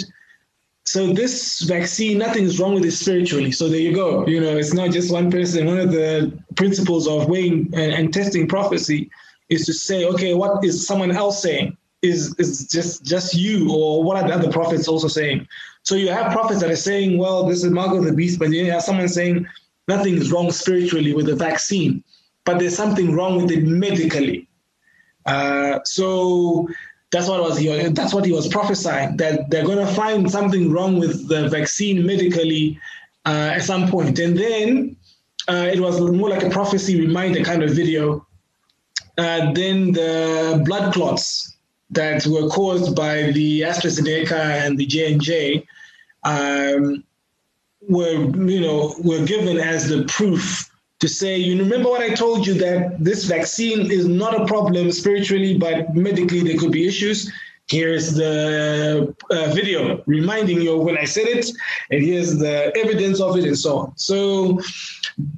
[SPEAKER 5] so this vaccine, nothing is wrong with it spiritually. So there you go. You know, it's not just one person. One of the principles of weighing and, and testing prophecy is to say, okay, what is someone else saying? Is is just just you or what are the other prophets also saying? So you have prophets that are saying, well, this is mark of the beast, but you have someone saying nothing is wrong spiritually with the vaccine, but there's something wrong with it medically. Uh, so that's what was he, that's what he was prophesying that they're going to find something wrong with the vaccine medically uh, at some point, and then uh, it was more like a prophecy reminder kind of video. Uh, then the blood clots that were caused by the AstraZeneca and the J and J um, were, you know, were given as the proof to say, you remember what I told you that this vaccine is not a problem spiritually, but medically there could be issues. Here's the uh, video reminding you when I said it, and here's the evidence of it, and so on. So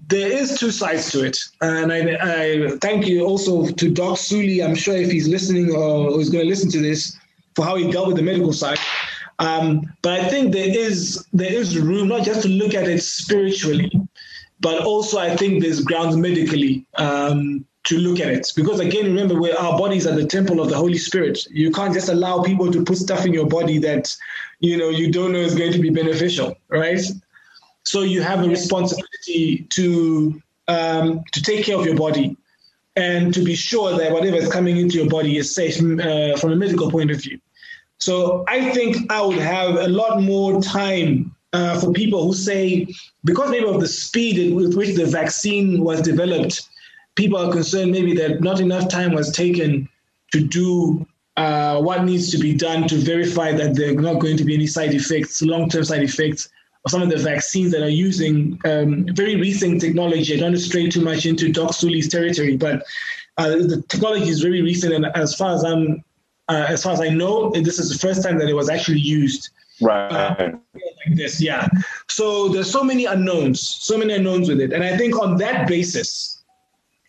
[SPEAKER 5] there is two sides to it, and I, I thank you also to Doc Suli. I'm sure if he's listening or is going to listen to this, for how he dealt with the medical side. Um, but I think there is there is room not just to look at it spiritually, but also I think there's grounds medically um, to look at it. Because again, remember, where our bodies are the temple of the Holy Spirit. You can't just allow people to put stuff in your body that you know you don't know is going to be beneficial, right? So you have a responsibility to um, to take care of your body and to be sure that whatever is coming into your body is safe uh, from a medical point of view. So I think I would have a lot more time uh, for people who say, because maybe of the speed with which the vaccine was developed, people are concerned maybe that not enough time was taken to do uh, what needs to be done to verify that there are not going to be any side effects, long-term side effects of some of the vaccines that are using um, very recent technology. I don't want to stray too much into Doc Suli's territory, but uh, the technology is very recent, and as far as I'm, uh, as far as I know, this is the first time that it was actually used.
[SPEAKER 4] Right. Uh,
[SPEAKER 5] like this, yeah. So there's so many unknowns, so many unknowns with it, and I think on that basis,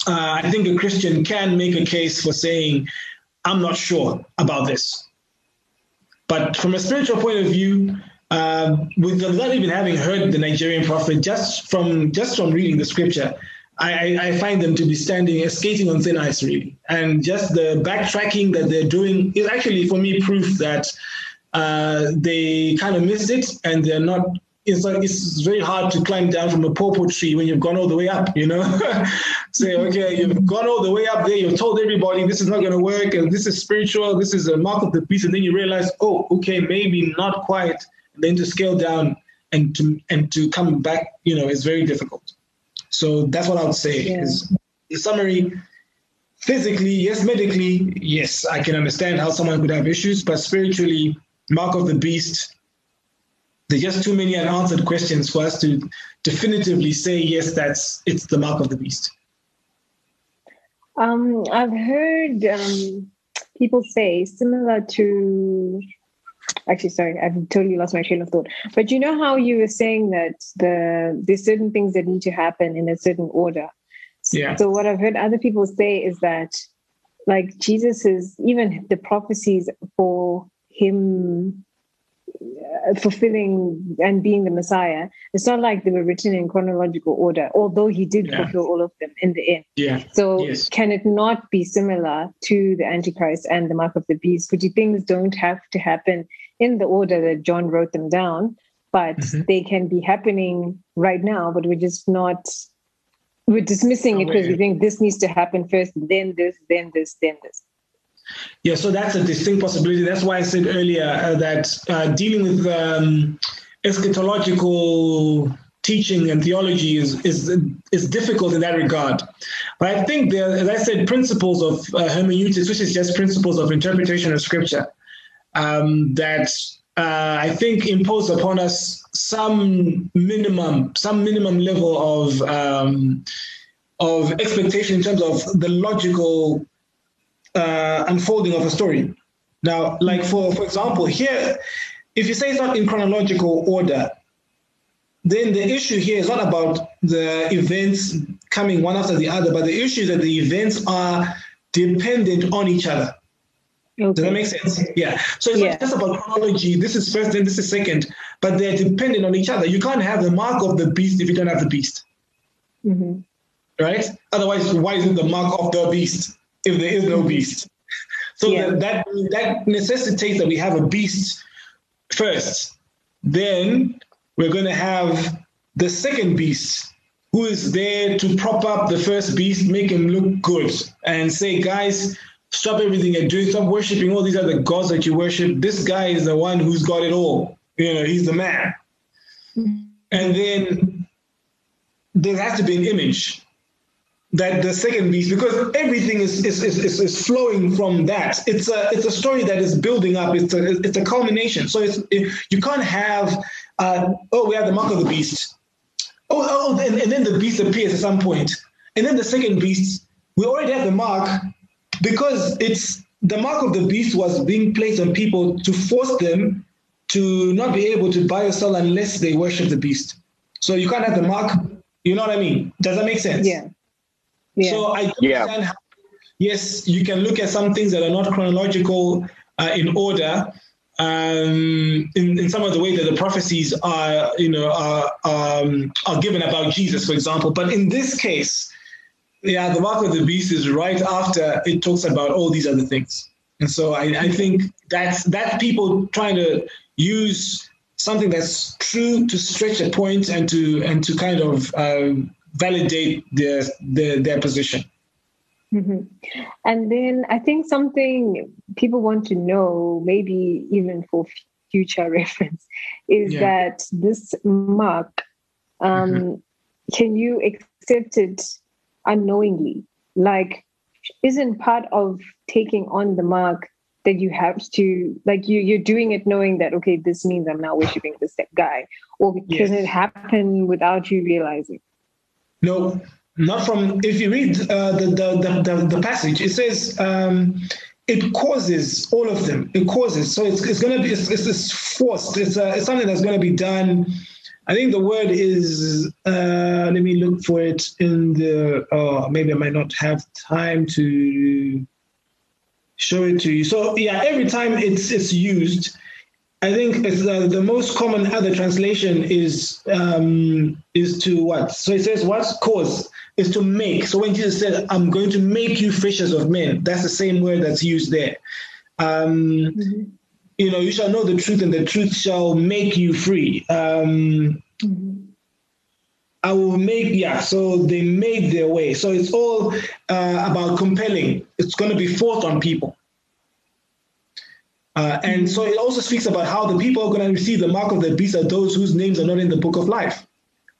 [SPEAKER 5] uh, I think a Christian can make a case for saying, I'm not sure about this. But from a spiritual point of view, uh, without even having heard the Nigerian prophet, just from just from reading the scripture, I, I, find them to be standing, skating on thin ice, really. And just the backtracking that they're doing is actually, for me, proof that uh, they kind of missed it and they're not it's like it's very hard to climb down from a pawpaw tree when you've gone all the way up, you know. [laughs] Say, okay, you've gone all the way up there, you've told everybody this is not gonna work, and this is spiritual, this is a mark of the beast, and then you realize, oh, okay, maybe not quite. And then to scale down and to and to come back, you know, is very difficult. So that's what I would say yeah. is in summary, physically, yes, medically, yes, I can understand how someone could have issues, but spiritually, mark of the beast there's just too many unanswered questions for us to definitively say yes, that's it's the mark of the beast.
[SPEAKER 3] Um, I've heard um, people say, similar to actually sorry i've totally lost my train of thought. But you know how you were saying that the there's certain things that need to happen in a certain order?
[SPEAKER 5] Yeah.
[SPEAKER 3] So what i've heard other people say is that like jesus is even the prophecies for him fulfilling and being the Messiah, it's not like they were written in chronological order, although he did
[SPEAKER 5] Yeah.
[SPEAKER 3] fulfill all of them in the end.
[SPEAKER 5] Yeah.
[SPEAKER 3] So
[SPEAKER 5] Yes.
[SPEAKER 3] can it not be similar to the Antichrist and the mark of the beast? Because things don't have to happen in the order that John wrote them down, but
[SPEAKER 5] Mhm.
[SPEAKER 3] they can be happening right now, but we're just not we're dismissing it because we think this needs to happen first, then this, then this, then this.
[SPEAKER 5] Yeah, so that's a distinct possibility. That's why I said earlier uh, that uh, dealing with um, eschatological teaching and theology is, is is difficult in that regard. But I think there, as I said, principles of uh, hermeneutics, which is just principles of interpretation of scripture, um, that uh, I think impose upon us some minimum, some minimum level of um, of expectation in terms of the logical uh, unfolding of a story. Now, like for for example, here, if you say it's not in chronological order, then the issue here is not about the events coming one after the other, but the issue is that the events are dependent on each other. Does that make sense? Yeah. So it's
[SPEAKER 3] Yeah.
[SPEAKER 5] not just about chronology. This is first, then this is second, but they're dependent on each other. You can't have the mark of the beast if you don't have the beast,
[SPEAKER 3] Mhm.
[SPEAKER 5] right? Otherwise, why is it the mark of the beast if there is no mm-hmm. beast? So
[SPEAKER 3] Yeah.
[SPEAKER 5] that, that that necessitates that we have a beast first. Then we're going to have the second beast who is there to prop up the first beast, make him look good, and say, guys, stop everything you're doing, stop worshiping all these other gods that you worship. This guy is the one who's got it all. You know, he's the man. Mm-hmm. And then there has to be an image that the second beast because everything is is, is, is, flowing from that. It's a it's a story that is building up. It's a it's a culmination. So it's it, you can't have uh, oh we have the mark of the beast. Oh oh and, and then the beast appears at some point. And then the second beast we already have the mark because it's the mark of the beast was being placed on people to force them to not be able to buy or sell unless they worship the beast. So you can't have the mark. You know what i mean? Does that make sense?
[SPEAKER 3] Yeah. Yeah.
[SPEAKER 5] so I do
[SPEAKER 4] Yeah.
[SPEAKER 5] understand how, yes, you can look at some things that are not chronological uh, in order. Um, in, in some of the way that the prophecies are, you know, are, um, are given about Jesus, for example. But in this case, yeah, the mark of the beast is right after it talks about all these other things. And so I, I think that's that people trying to use something that's true to stretch a point and to and to kind of um, validate their, their their position.
[SPEAKER 3] Mhm. And then I think something people want to know, maybe even for future [laughs] reference, is
[SPEAKER 5] Yeah.
[SPEAKER 3] that this mark, um,
[SPEAKER 5] Mhm.
[SPEAKER 3] can you accept it unknowingly? Like, isn't part of taking on the mark that you have to, like, you, you're doing it knowing that, okay, this means I'm now worshiping this guy? Or can
[SPEAKER 5] Yes.
[SPEAKER 3] it happen without you realizing?
[SPEAKER 5] No, not from. If you read uh, the, the, the the passage, it says um, it causes all of them. It causes. So it's it's gonna be it's, it's, forced. It's uh, it's something that's gonna be done. I think the word is. Uh, let me look for it in the. Oh, maybe I might not have time to show it to you. So yeah, every time it's it's used, I think it's uh, the most common other translation is um, is to what? So it says what cause is to make. So when Jesus said, "I'm going to make you fishers of men," that's the same word that's used there. Um, You know, you shall know the truth, and the truth shall make you free. Um, I will make, yeah, so they made their way. So it's all uh, about compelling. It's going to be forced on people. Uh, and so it also speaks about how the people are going to receive the mark of the beast are those whose names are not in the book of life.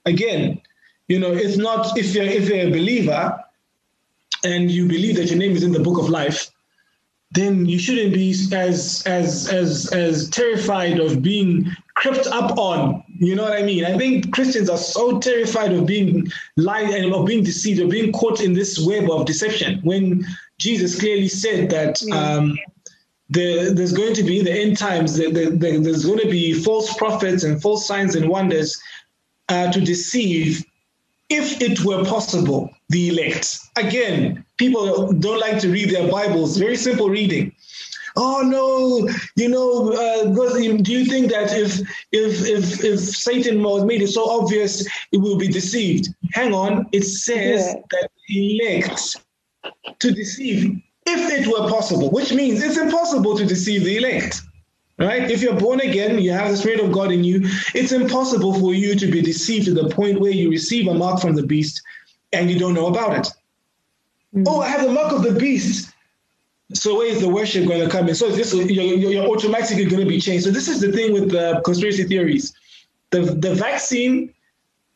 [SPEAKER 5] Again, you know, it's not if you're if you're a believer and you believe that your name is in the book of life, then you shouldn't be as as as as terrified of being crept up on. You know what I mean? I think Christians are so terrified of being lied and of being deceived, of being caught in this web of deception when Jesus clearly said that um, the, there's going to be the end times, the, the, the, there's going to be false prophets and false signs and wonders uh, to deceive, if it were possible, the elect. Again, people don't like to read their Bibles, very simple reading oh no, you know, uh, do you think that if if if if Satan was made it so obvious, it will be deceived? Hang on, it says yeah. that elect to deceive if it were possible, which means it's impossible to deceive the elect. Right? If you're born again, you have the Spirit of God in you, it's impossible for you to be deceived to the point where you receive a mark from the beast and you don't know about it. Mm-hmm. Oh, I have the mark of the beast. So where is the worship going to come in? So this you're, you're automatically going to be changed. So this is the thing with the conspiracy theories. The the vaccine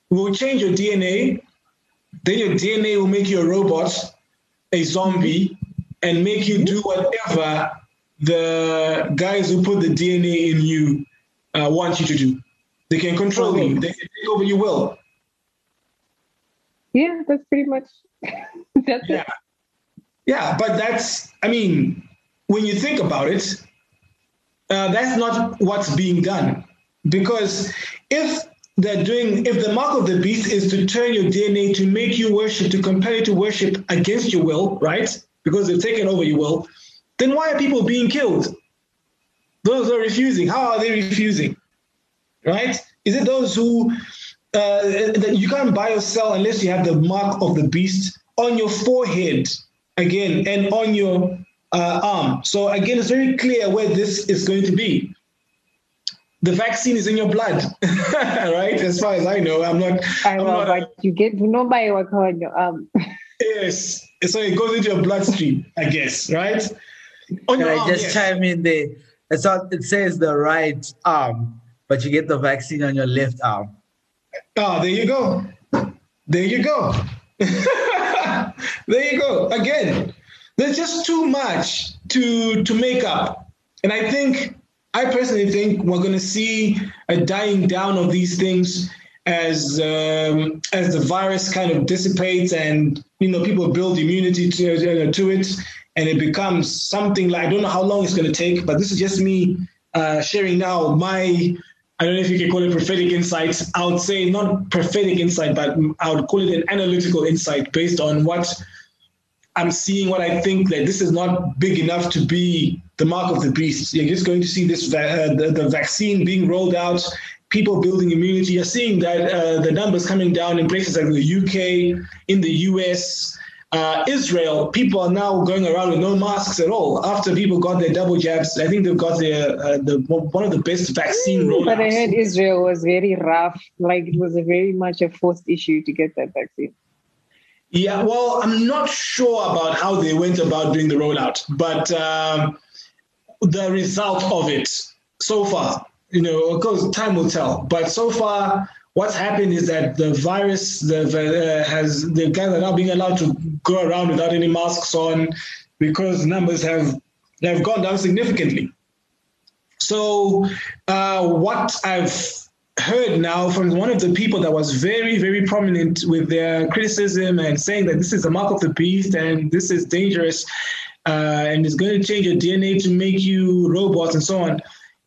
[SPEAKER 5] will change your DNA. Then your DNA will make you a robot, a zombie, and make you do whatever the guys who put the DNA in you uh, want you to do. They can control you. They can take over your will.
[SPEAKER 3] Yeah, that's pretty much. [laughs] that's
[SPEAKER 5] yeah.
[SPEAKER 3] It.
[SPEAKER 5] Yeah, but that's, I mean, when you think about it, uh, that's not what's being done. Because if they're doing, if the mark of the beast is to turn your DNA to make you worship, to compel you to worship against your will, right? Because they've taken over your will, then why are people being killed? Those are refusing. How are they refusing? Right? Is it those who uh, that you can't buy or sell unless you have the mark of the beast on your forehead? again and on your uh, arm. So again, it's very clear where this is going to be. The vaccine is in your blood, [laughs] right? As far as I know, I'm not.
[SPEAKER 3] I know,
[SPEAKER 5] not,
[SPEAKER 3] but you get nobody work on your arm.
[SPEAKER 5] Yes, so it goes into your bloodstream, I guess, right?
[SPEAKER 2] On Can I arm, just yes. chime in there? It's not, it says the right arm, but you get the vaccine on your left arm.
[SPEAKER 5] Oh, there you go. There you go. [laughs] there you go. Again, there's just too much to to make up. And I think I personally think we're going to see a dying down of these things as um, as the virus kind of dissipates and you know people build immunity to uh, to it and it becomes something like I don't know how long it's going to take, but this is just me uh, sharing now my I don't know if you can call it prophetic insights. I would say not prophetic insight, but I would call it an analytical insight based on what I'm seeing, what I think that this is not big enough to be the mark of the beast. You're just going to see this uh, the, the vaccine being rolled out, people building immunity. You're seeing that uh, the numbers coming down in places like the UK, in the US, uh, Israel, people are now going around with no masks at all. After people got their double jabs, I think they've got their uh, the one of the best vaccine rollouts.
[SPEAKER 3] But I heard Israel was very rough. Like it was a very much a forced issue to get that vaccine.
[SPEAKER 5] Yeah, well, I'm not sure about how they went about doing the rollout, but um, the result of it so far, you know, of course, time will tell. But so far, what's happened is that the virus the, uh, has the guys are now being allowed to go around without any masks on because numbers have have gone down significantly. So uh, what I've heard now from one of the people that was very very prominent with their criticism and saying that this is a mark of the beast and this is dangerous uh, and it's going to change your DNA to make you robots and so on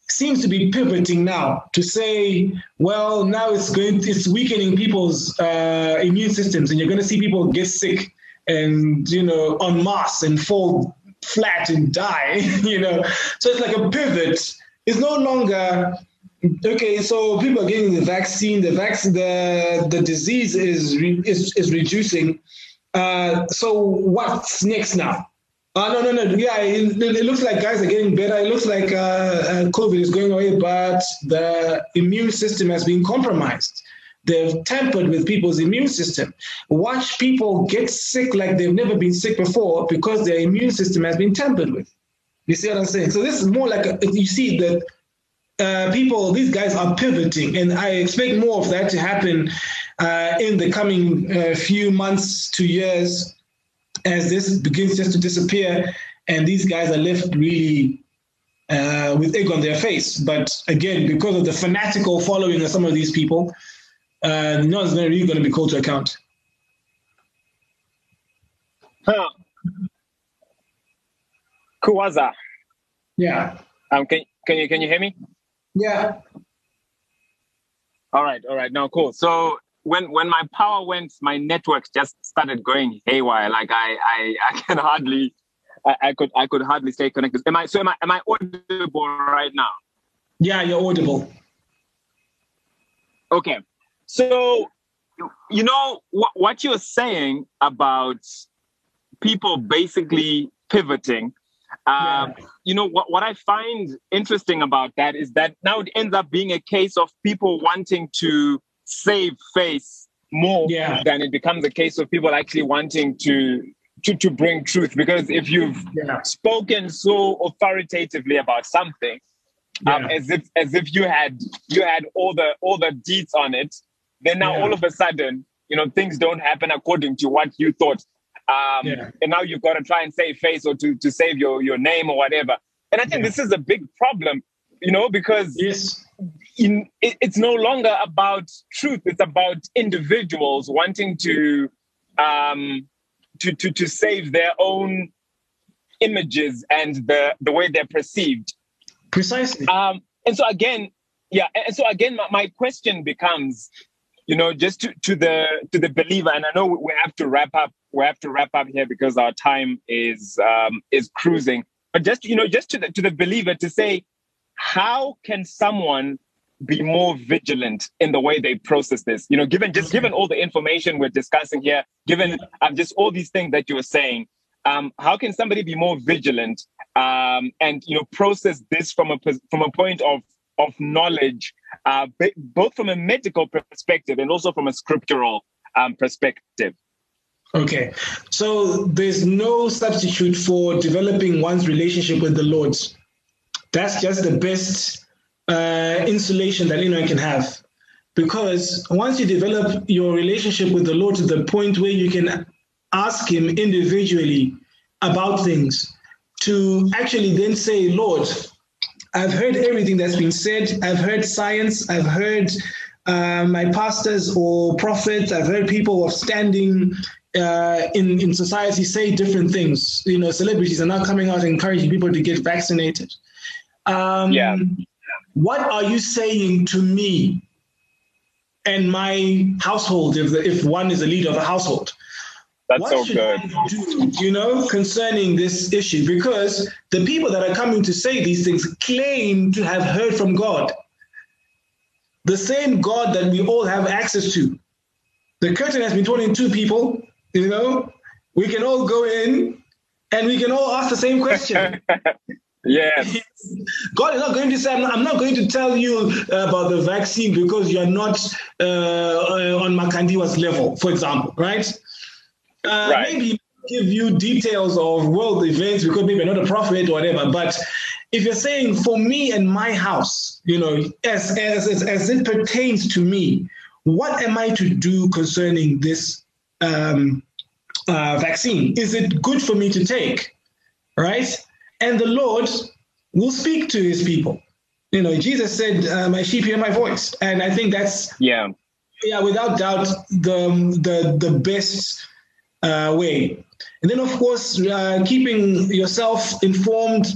[SPEAKER 5] seems to be pivoting now to say, well, now it's going, it's weakening people's uh, immune systems, and you're going to see people get sick and you know en masse and fall flat and die. [laughs] you know, so it's like a pivot. It's no longer okay. So people are getting the vaccine. The vaccine, the the disease is re, is is reducing. Uh, so what's next now? Uh, no, no, no. Yeah, it, it, looks like guys are getting better. It looks like uh, uh, COVID is going away, but the immune system has been compromised. They've tampered with people's immune system. Watch people get sick like they've never been sick before because their immune system has been tampered with. You see what I'm saying? So this is more like a, you see that uh, people, these guys are pivoting, and I expect more of that to happen uh, in the coming uh, few months to years as this begins just to disappear, and these guys are left really uh, with egg on their face. But again, because of the fanatical following of some of these people, uh, no one's really going to be called to account.
[SPEAKER 4] Huh. Kuwaza.
[SPEAKER 5] Yeah.
[SPEAKER 4] Um, can can you can you hear me?
[SPEAKER 5] Yeah.
[SPEAKER 4] All right, all right. Now, cool. So when when my power went, my network just started going haywire. Like I I, I can hardly I, I could I could hardly stay connected. Am I so am I am I audible right now?
[SPEAKER 5] Yeah, you're audible.
[SPEAKER 4] Okay. So you know what what you're saying about people basically pivoting um, yeah. You know, what, what I find interesting about that is that now it ends up being a case of people wanting to save face more yeah. than it becomes a case of people actually wanting to to, to bring truth. Because if you've yeah. spoken so authoritatively about something, um, as if as if you had you had all the all the deeds on it, then now all of a sudden, you know, things don't happen according to what you thought um, yeah. And now you've got to try and save face or to, to save your, your name or whatever. And I think yeah. this is a big problem, you know, because
[SPEAKER 5] yes.
[SPEAKER 4] In, it, it's no longer about truth. It's about individuals wanting to, um, to, to, to save their own images and the, the way they're perceived.
[SPEAKER 5] Precisely.
[SPEAKER 4] Um, and so again, yeah. And so again, my, my question becomes, you know, just to, to the to the believer, and I know we have to wrap up. We have to wrap up here because our time is um, is cruising. But just you know, just to the to the believer to say, how can someone be more vigilant in the way they process this? You know, given just given all the information we're discussing here, given um, just all these things that you were saying, um, how can somebody be more vigilant um, and you know process this from a from a point of of knowledge, uh, both from a medical perspective and also from a scriptural um, perspective.
[SPEAKER 5] Okay, so there's no substitute for developing one's relationship with the Lord. That's just the best uh, insulation that anyone can have. Because once you develop your relationship with the Lord to the point where you can ask Him individually about things, to actually then say, Lord, I've heard everything that's been said. I've heard science. I've heard uh, my pastors or prophets. I've heard people of standing uh, in in society say different things. You know, celebrities are now coming out encouraging people to get vaccinated.
[SPEAKER 4] Um, yeah.
[SPEAKER 5] What are you saying to me and my household if the, if one is a leader of a household?
[SPEAKER 4] That's what so good.
[SPEAKER 5] Do, you know, concerning this issue, because the people that are coming to say these things claim to have heard from God. The same God that we all have access to. The curtain has been torn in two people, you know, we can all go in and we can all ask the same question. [laughs]
[SPEAKER 4] Yes. [laughs]
[SPEAKER 5] God is not going to say, I'm not going to tell you about the vaccine because you're not uh, on Makandiwa's level, for example, right? Uh, right. Maybe give you details of world events because maybe not a prophet or whatever. But if you're saying for me and my house, you know, as as as, as it pertains to me, what am I to do concerning this um, uh, vaccine? Is it good for me to take? Right? And the Lord will speak to his people. You know, Jesus said, uh, "My sheep hear my voice," and I think that's
[SPEAKER 4] yeah,
[SPEAKER 5] yeah, without doubt the the the best uh, way. And then, of course, uh, keeping yourself informed,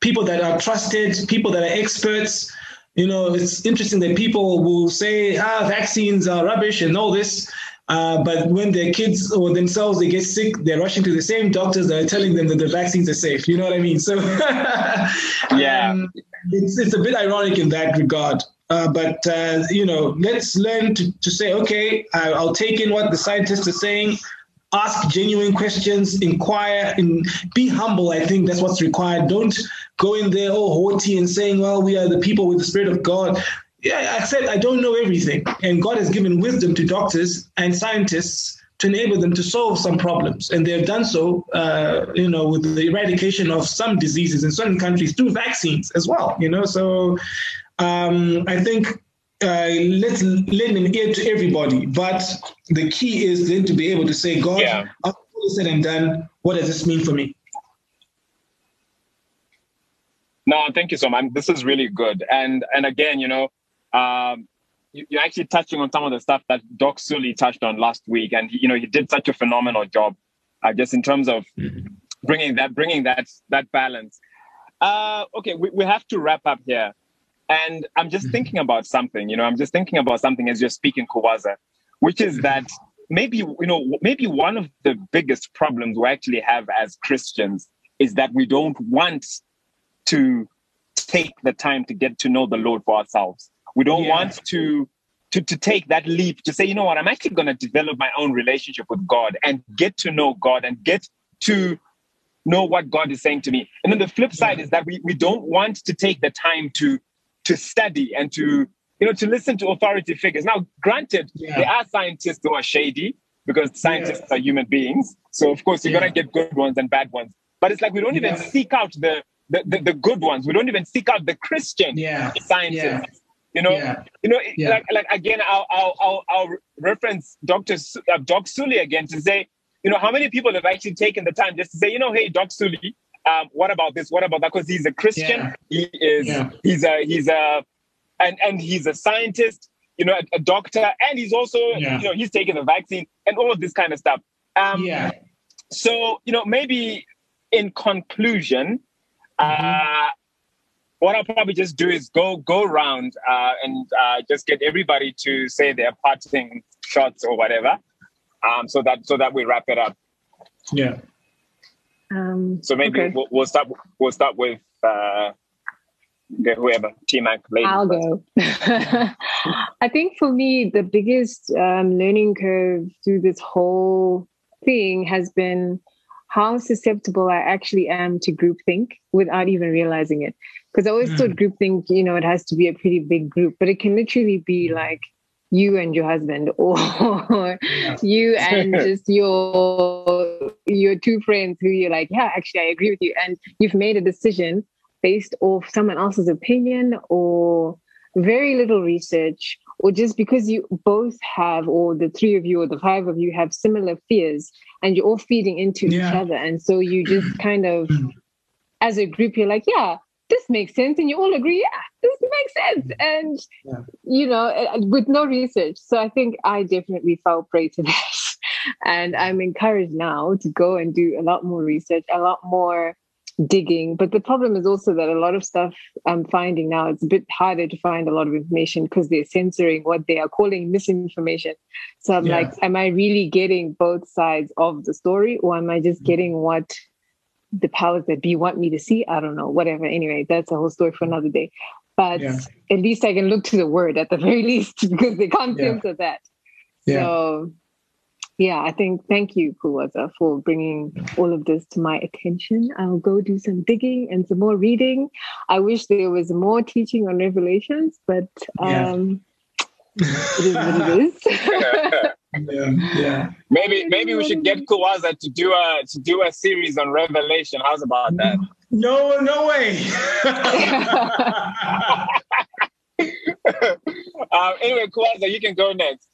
[SPEAKER 5] people that are trusted, people that are experts. You know, it's interesting that people will say, ah, vaccines are rubbish and all this. Uh, but when their kids or themselves they get sick, they're rushing to the same doctors that are telling them that the vaccines are safe. You know what I mean? So [laughs]
[SPEAKER 4] yeah, um,
[SPEAKER 5] it's it's a bit ironic in that regard. Uh, but uh, you know, let's learn to, to say, okay, I'll take in what the scientists are saying ask genuine questions, inquire, and be humble. I think that's what's required. Don't go in there all haughty and saying, well, we are the people with the Spirit of God. Yeah, I said I don't know everything. And God has given wisdom to doctors and scientists to enable them to solve some problems. And they've done so, uh, you know, with the eradication of some diseases in certain countries through vaccines as well, you know. So um, I think uh, let's lend an ear to everybody. But the key is then to be able to say, God, yeah. after all is said and done, what does this mean for me?
[SPEAKER 4] No, thank you so much. This is really good. And and again, you know, um, you, are actually touching on some of the stuff that Doc Sully touched on last week, and you know, he did such a phenomenal job, uh, just in terms of mm-hmm. bringing that bringing that that balance. Uh, okay, we, we have to wrap up here. And I'm just mm-hmm. thinking about something, you know, I'm just thinking about something as you're speaking, Kuwaza, which is mm-hmm. that maybe, you know, maybe one of the biggest problems we actually have as Christians is that we don't want to take the time to get to know the Lord for ourselves. We don't yeah. want to to, to take that leap to say, you know what, I'm actually going to develop my own relationship with God and get to know God and get to know what God is saying to me. And then the flip side yeah. is that we, we don't want to take the time to to study and to you know to listen to authority figures. Now, granted, yeah. there are scientists who are shady because scientists yeah. are human beings. So of course you're gonna get good ones and bad ones. But it's like we don't even seek out the, the the, the, good ones. We don't even seek out the Christian scientists. You know, you know, like like again, I'll I'll I'll, I'll reference Doctor uh, Doc Sully again to say, you know, how many people have actually taken the time just to say, you know, hey, Doc Sully, um, what about this? What about that? Because he's a Christian. Yeah. He is. Yeah. He's a. He's a. And and he's a scientist. You know, a, a doctor, and he's also. Yeah. You know, he's taking the vaccine and all of this kind of stuff. Um, yeah. So you know, maybe in conclusion, mm-hmm. uh, what I'll probably just do is go go around uh, and uh, just get everybody to say their parting shots or whatever, um, so that so that we wrap it up.
[SPEAKER 5] Yeah.
[SPEAKER 3] Um,
[SPEAKER 4] so maybe okay. we'll, we'll, start. We'll start with uh, whoever T Mac.
[SPEAKER 3] I'll go. [laughs] I think for me, the biggest um, learning curve through this whole thing has been how susceptible I actually am to groupthink without even realizing it. Because I always mm. thought groupthink, you know, it has to be a pretty big group, but it can literally be like you and your husband [laughs] or yeah. you [laughs] and just your your two friends who you're like yeah actually i agree with you and you've made a decision based off someone else's opinion or very little research or just because you both have or the three of you or the five of you have similar fears and you're all feeding into yeah. each other. And so you just [clears throat] kind of as a group you're like yeah this makes sense. And you all agree yeah this makes sense. And yeah. you know with no research. So i think i definitely fell prey to [laughs] this and i'm encouraged now to go and do a lot more research a lot more digging but the problem is also that a lot of stuff i'm finding now it's a bit harder to find a lot of information because they're censoring what they are calling misinformation so i'm yeah. like am i really getting both sides of the story or am i just mm. getting what the powers that be want me to see. I don't know, whatever. Anyway, that's a whole story for another day. But yeah. at least I can look to the word at the [laughs] very least because they can't yeah. censor that. Yeah. So, yeah, I think thank you, Kuwaza, for bringing all of this to my attention. I'll go do some digging and some more reading. I wish there was more teaching on Revelations, but um, it is what it [laughs] is.
[SPEAKER 5] yeah, yeah.
[SPEAKER 4] Maybe maybe we should get Kuwaza to do a to do a series on Revelation. How's about that?
[SPEAKER 5] No, no way.
[SPEAKER 4] um, [laughs] [laughs] anyway, Kuwaza, you can go next.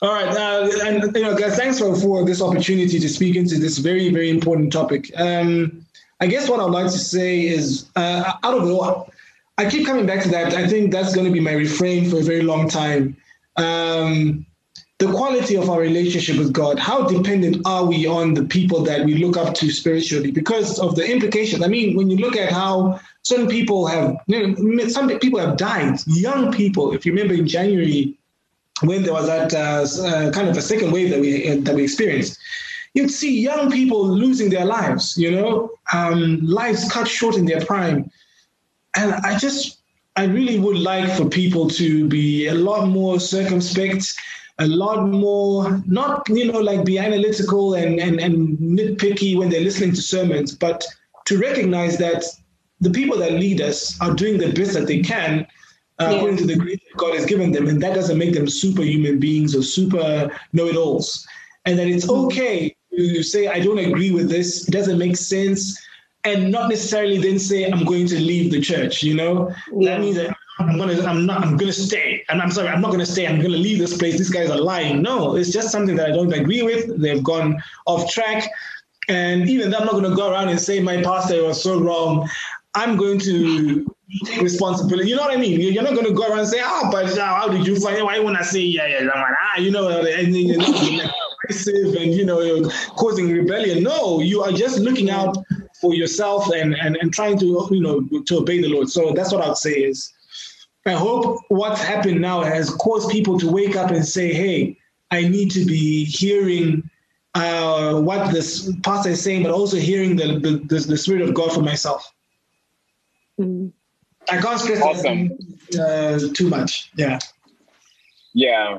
[SPEAKER 5] All right, uh, and you know, guys, thanks for, for this opportunity to speak into this very very important topic. Um, I guess what I'd like to say is, uh, out of all, I keep coming back to that. I think that's going to be my refrain for a very long time. Um, the quality of our relationship with God. How dependent are we on the people that we look up to spiritually? Because of the implications. I mean, when you look at how certain people have, you know, some people have died, young people. If you remember in January, when there was that uh, uh, kind of a second wave that we uh, that we experienced, you'd see young people losing their lives. You know, um, lives cut short in their prime, and I just I really would like for people to be a lot more circumspect a lot more, not, you know, like be analytical and, and, and nitpicky when they're listening to sermons, but to recognize that the people that lead us are doing the best that they can uh, according to the grace that God has given them. And that doesn't make them superhuman beings or super know it alls. And that it's mm-hmm. okay to say, I don't agree with this, it doesn't make sense. And not necessarily then say, I'm going to leave the church, you know? Yeah. That means that I'm gonna, I'm not, I'm gonna stay. And I'm sorry, I'm not gonna stay. I'm gonna leave this place. These guys are lying. No, it's just something that I don't agree with. They've gone off track. And even though I'm not gonna go around and say my pastor was so wrong, I'm going to responsibility. You know what I mean? You're not going to go around and say, "Ah, oh, but uh, how did you find? Why when I say yeah, yeah, like, ah, you know, and then you know, aggressive and you know causing rebellion. No, you are just looking out for yourself and and, and trying to you know to obey the Lord. So that's what I would say is I hope what's happened now has caused people to wake up and say, hey, I need to be hearing uh, what this pastor is saying, but also hearing the, the, the, the Spirit of God for myself. Mm. I can't stress awesome. uh, too much. Yeah.
[SPEAKER 4] Yeah.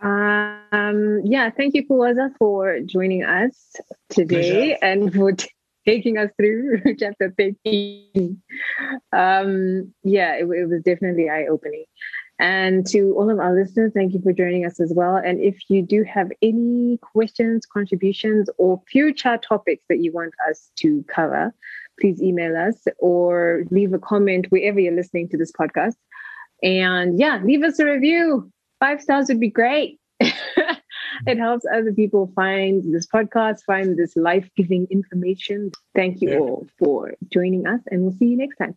[SPEAKER 3] Um, yeah, thank you, Kuwaza, for joining us today Pleasure. and for t- [laughs] taking us through [laughs] chapter 13. Um, yeah, it, it was definitely eye opening. And to all of our listeners, thank you for joining us as well. And if you do have any questions, contributions, or future topics that you want us to cover, please email us or leave a comment wherever you're listening to this podcast. And yeah, leave us a review. Five stars would be great. [laughs] it helps other people find this podcast, find this life giving information. Thank you all for joining us, and we'll see you next time.